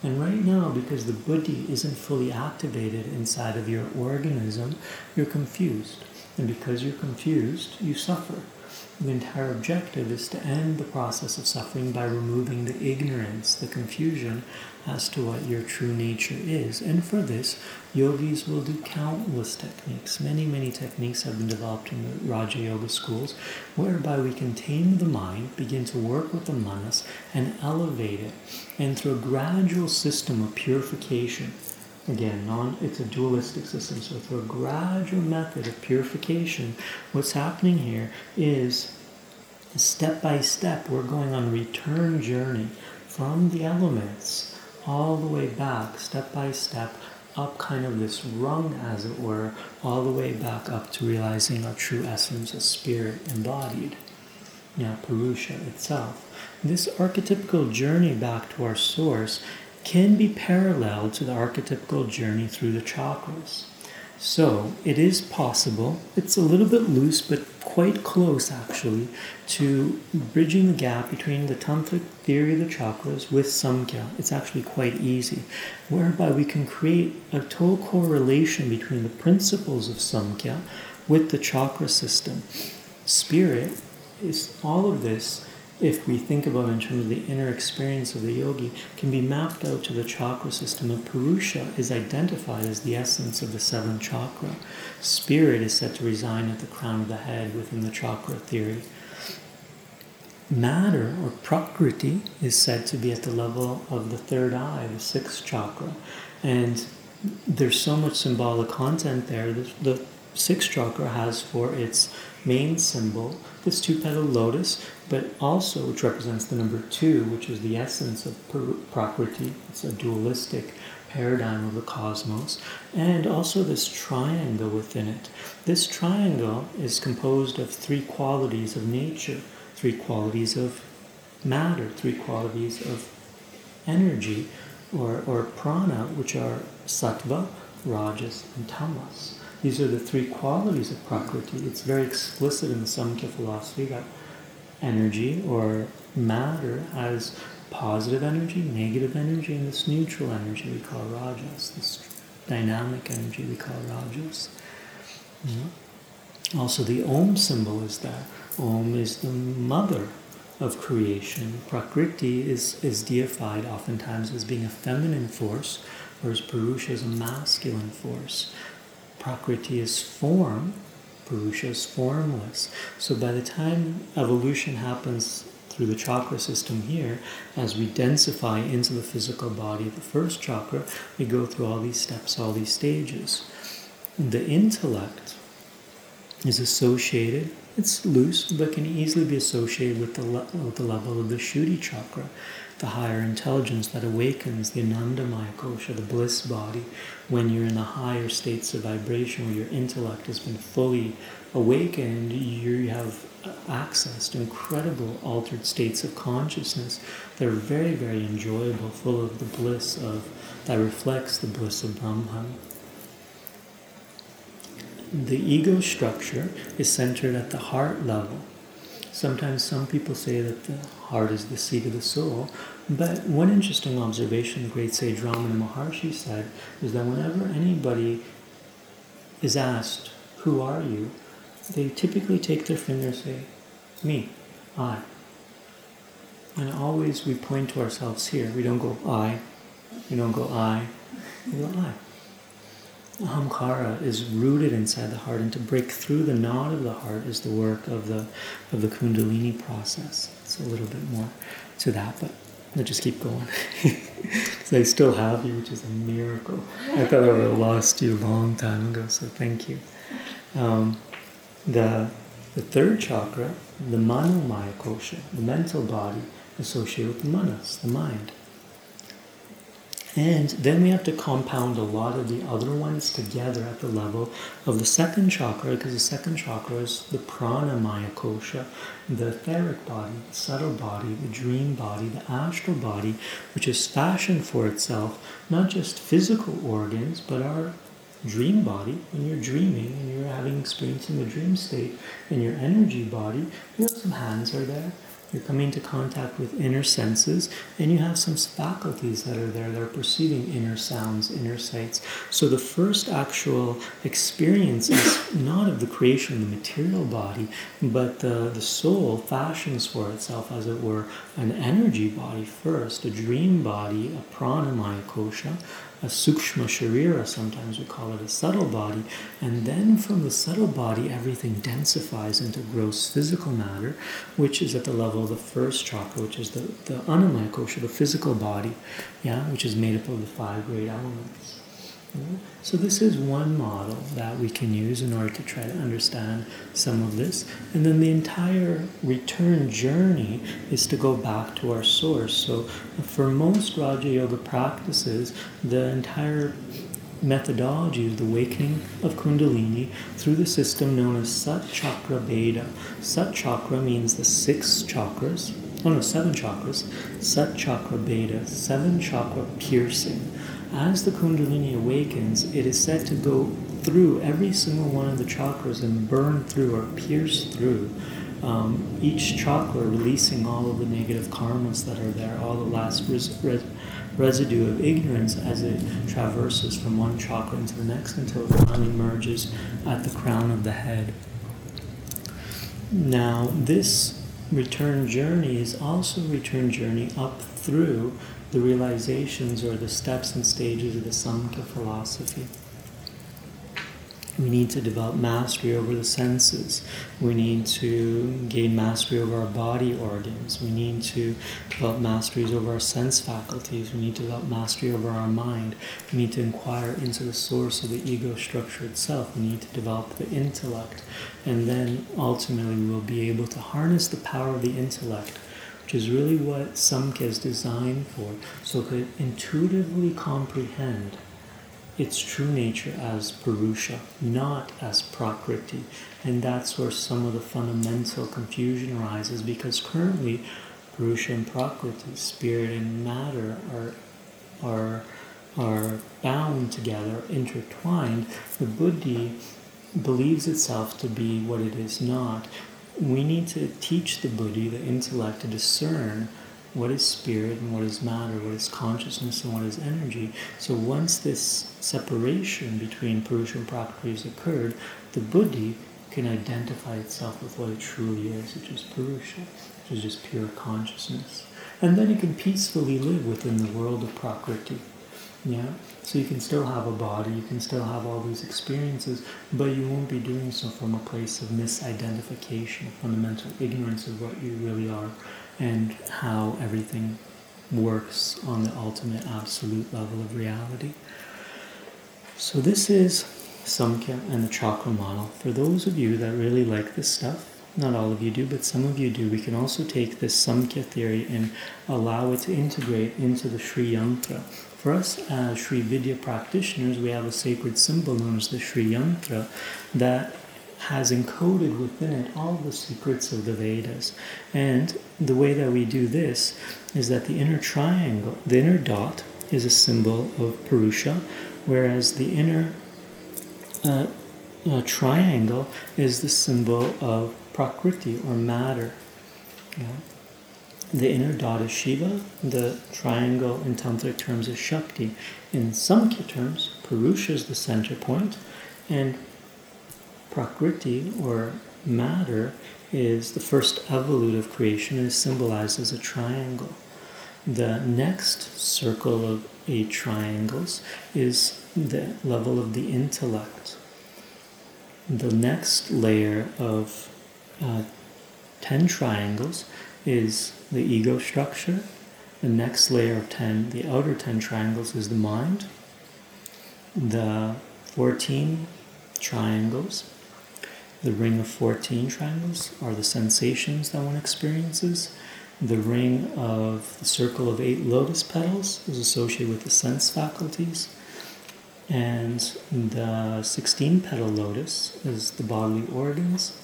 And right now, because the buddhi isn't fully activated inside of your organism, you're confused. And because you're confused, you suffer. The entire objective is to end the process of suffering by removing the ignorance, the confusion as to what your true nature is. And for this, yogis will do countless techniques. Many, many techniques have been developed in the Raja Yoga schools, whereby we can tame the mind, begin to work with the manas, and elevate it. And through a gradual system of purification, Again, non, it's a dualistic system. So through a gradual method of purification, what's happening here is step by step, we're going on a return journey from the elements all the way back, step by step, up kind of this rung, as it were, all the way back up to realizing our true essence as spirit embodied. Purusha itself. This archetypical journey back to our source can be paralleled to the archetypical journey through the chakras. So it is possible, it's a little bit loose, but quite close actually, to bridging the gap between the tantric theory of the chakras with Samkhya. It's actually quite easy, whereby we can create a total correlation between the principles of Samkhya with the chakra system. Spirit is all of this if we think about it in terms of the inner experience of the yogi, can be mapped out to the chakra system. And Purusha is identified as the essence of the seventh chakra. Spirit is said to reside at the crown of the head within the chakra theory. Matter or prakriti is said to be at the level of the third eye, the sixth chakra. And there's so much symbolic content there. The, the sixth chakra has for its main symbol this two petal lotus, but also which represents the number two, which is the essence of Prakriti. It's a dualistic paradigm of the cosmos, and also this triangle within it. This triangle is composed of three qualities of nature, three qualities of matter, three qualities of energy or, or prana, which are sattva, rajas, and tamas. These are the three qualities of Prakriti. It's very explicit in the Samkhya philosophy that energy or matter has positive energy, negative energy, and this neutral energy we call rajas, this dynamic energy we call rajas. Mm-hmm. Also, the Om symbol is there. Om is the mother of creation. Prakriti is, is deified oftentimes as being a feminine force, whereas Purusha is a masculine force. Prakriti is form, Purusha is formless. So by the time evolution happens through the chakra system here, as we densify into the physical body of the first chakra, we go through all these steps, all these stages. The intellect is associated, it's loose, but can easily be associated with the, le- with the level of the Shuddhi chakra, the higher intelligence that awakens the Anandamaya kosha, the bliss body, when you're in the higher states of vibration where your intellect has been fully awakened, you have access to incredible altered states of consciousness that are very, very enjoyable, full of the bliss of that reflects the bliss of Brahman. The ego structure is centered at the heart level Sometimes some people say that the heart is the seat of the soul, but one interesting observation the great sage Ramana Maharshi said is that whenever anybody is asked, Who are you? they typically take their finger and say, Me, I. And always we point to ourselves here. We don't go I, we don't go I, we go I. Ahamkara is rooted inside the heart, and to break through the knot of the heart is the work of the of the Kundalini process. It's a little bit more to that, but I'll just keep going because I still have you, which is a miracle. I thought I would have lost you a long time ago, so thank you. Um, the the third chakra, the manomaya kosha, the mental body, associated with the manas, the mind. And then we have to compound a lot of the other ones together at the level of the second chakra, because the second chakra is the pranamaya kosha, the etheric body, the subtle body, the dream body, the astral body, which is fashioned for itself not just physical organs, but our dream body. When you're dreaming and you're having experience in the dream state, in your energy body, you some hands are there, You're coming into contact with inner senses, and you have some faculties that are there that are perceiving inner sounds, inner sights. So the first actual experience is not of the creation of the material body, but the, the soul fashions for itself, as it were, an energy body first, a dream body, a pranamaya kosha, a sukshma sharira, sometimes we call it a subtle body, and then from the subtle body, everything densifies into gross physical matter, which is at the level of the first chakra, which is the, the annamaya kosha, the physical body, yeah, which is made up of the five great elements. So this is one model that we can use in order to try to understand some of this. And then the entire return journey is to go back to our source. So for most Raja Yoga practices, the entire methodology is the awakening of Kundalini through the system known as Sat Chakra Bheda. Sat Chakra means the six chakras. Oh no, seven chakras. Sat Chakra Bheda, seven chakra piercing as the Kundalini awakens, it is said to go through every single one of the chakras and burn through or pierce through um, each chakra, releasing all of the negative karmas that are there, all the last res- res- residue of ignorance as it traverses from one chakra into the next until it finally merges at the crown of the head. Now, this return journey is also a return journey up through the realizations or the steps and stages of the Samkhya philosophy. We need to develop mastery over the senses. We need to gain mastery over our body organs. We need to develop masteries over our sense faculties. We need to develop mastery over our mind. We need to inquire into the source of the ego structure itself. We need to develop the intellect. And then ultimately, we will be able to harness the power of the intellect which is really what Samkhya is designed for, so could intuitively comprehend its true nature as Purusha, not as Prakriti. And that's where some of the fundamental confusion arises because currently Purusha and Prakriti, spirit and matter, are, are, are bound together, intertwined. The Buddhi believes itself to be what it is not we need to teach the buddhi, the intellect, to discern what is spirit and what is matter, what is consciousness and what is energy. So once this separation between Purusha and Prakriti has occurred, the buddhi can identify itself with what it truly is, which is Purusha, which is just pure consciousness. And then it can peacefully live within the world of Prakriti. Yeah? So you can still have a body, you can still have all these experiences, but you won't be doing so from a place of misidentification, fundamental ignorance of what you really are and how everything works on the ultimate absolute level of reality. So this is Samkhya and the chakra model. For those of you that really like this stuff, not all of you do, but some of you do, we can also take this Samkhya theory and allow it to integrate into the Sri Yantra for us as Sri Vidya practitioners, we have a sacred symbol known as the Sri Yantra that has encoded within it all the secrets of the Vedas. And the way that we do this is that the inner triangle, the inner dot, is a symbol of Purusha, whereas the inner uh, uh, triangle is the symbol of Prakriti or matter. Yeah. The inner dot is Shiva, the triangle in tantric terms is Shakti. In Samkhya terms, Purusha is the center point, and Prakriti, or matter, is the first evolute of creation and is symbolized as a triangle. The next circle of eight triangles is the level of the intellect. The next layer of uh, ten triangles is the ego structure. The next layer of 10, the outer 10 triangles, is the mind. The 14 triangles, the ring of 14 triangles, are the sensations that one experiences. The ring of the circle of eight lotus petals is associated with the sense faculties. And the 16 petal lotus is the bodily organs.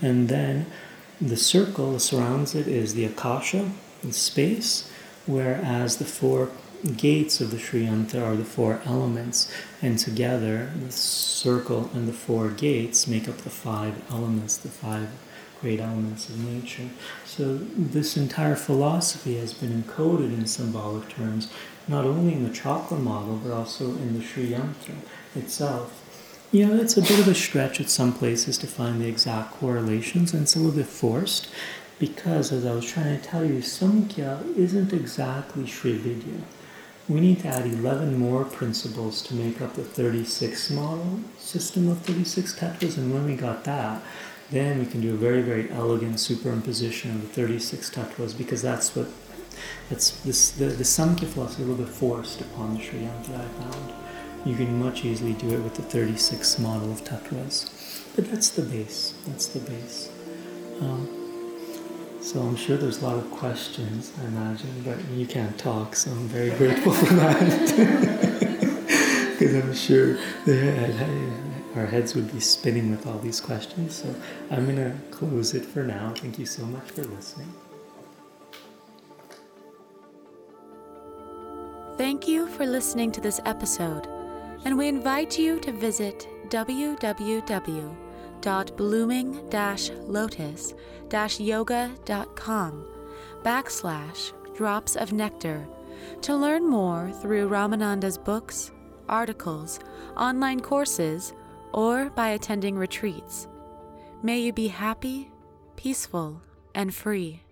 And then the circle that surrounds it is the akasha, the space, whereas the four gates of the Sri Yantra are the four elements, and together the circle and the four gates make up the five elements, the five great elements of nature. So this entire philosophy has been encoded in symbolic terms, not only in the chakra model, but also in the Sri Yantra itself. You know, it's a bit of a stretch at some places to find the exact correlations, and it's a little bit forced because, as I was trying to tell you, Samkhya isn't exactly Sri Vidya. We need to add 11 more principles to make up the 36 model system of 36 tattvas, and when we got that, then we can do a very, very elegant superimposition of the 36 tattvas because that's what that's this the, the Samkhya philosophy a little bit forced upon the Sri Yantra I found. You can much easily do it with the 36 model of tattvas. But that's the base. That's the base. Um, so I'm sure there's a lot of questions, I imagine, but you can't talk, so I'm very grateful for that. Because I'm sure our heads would be spinning with all these questions. So I'm going to close it for now. Thank you so much for listening. Thank you for listening to this episode, and we invite you to visit www.blooming-lotus-yoga.com backslash drops of nectar to learn more through Ramananda's books, articles, online courses, or by attending retreats. May you be happy, peaceful, and free.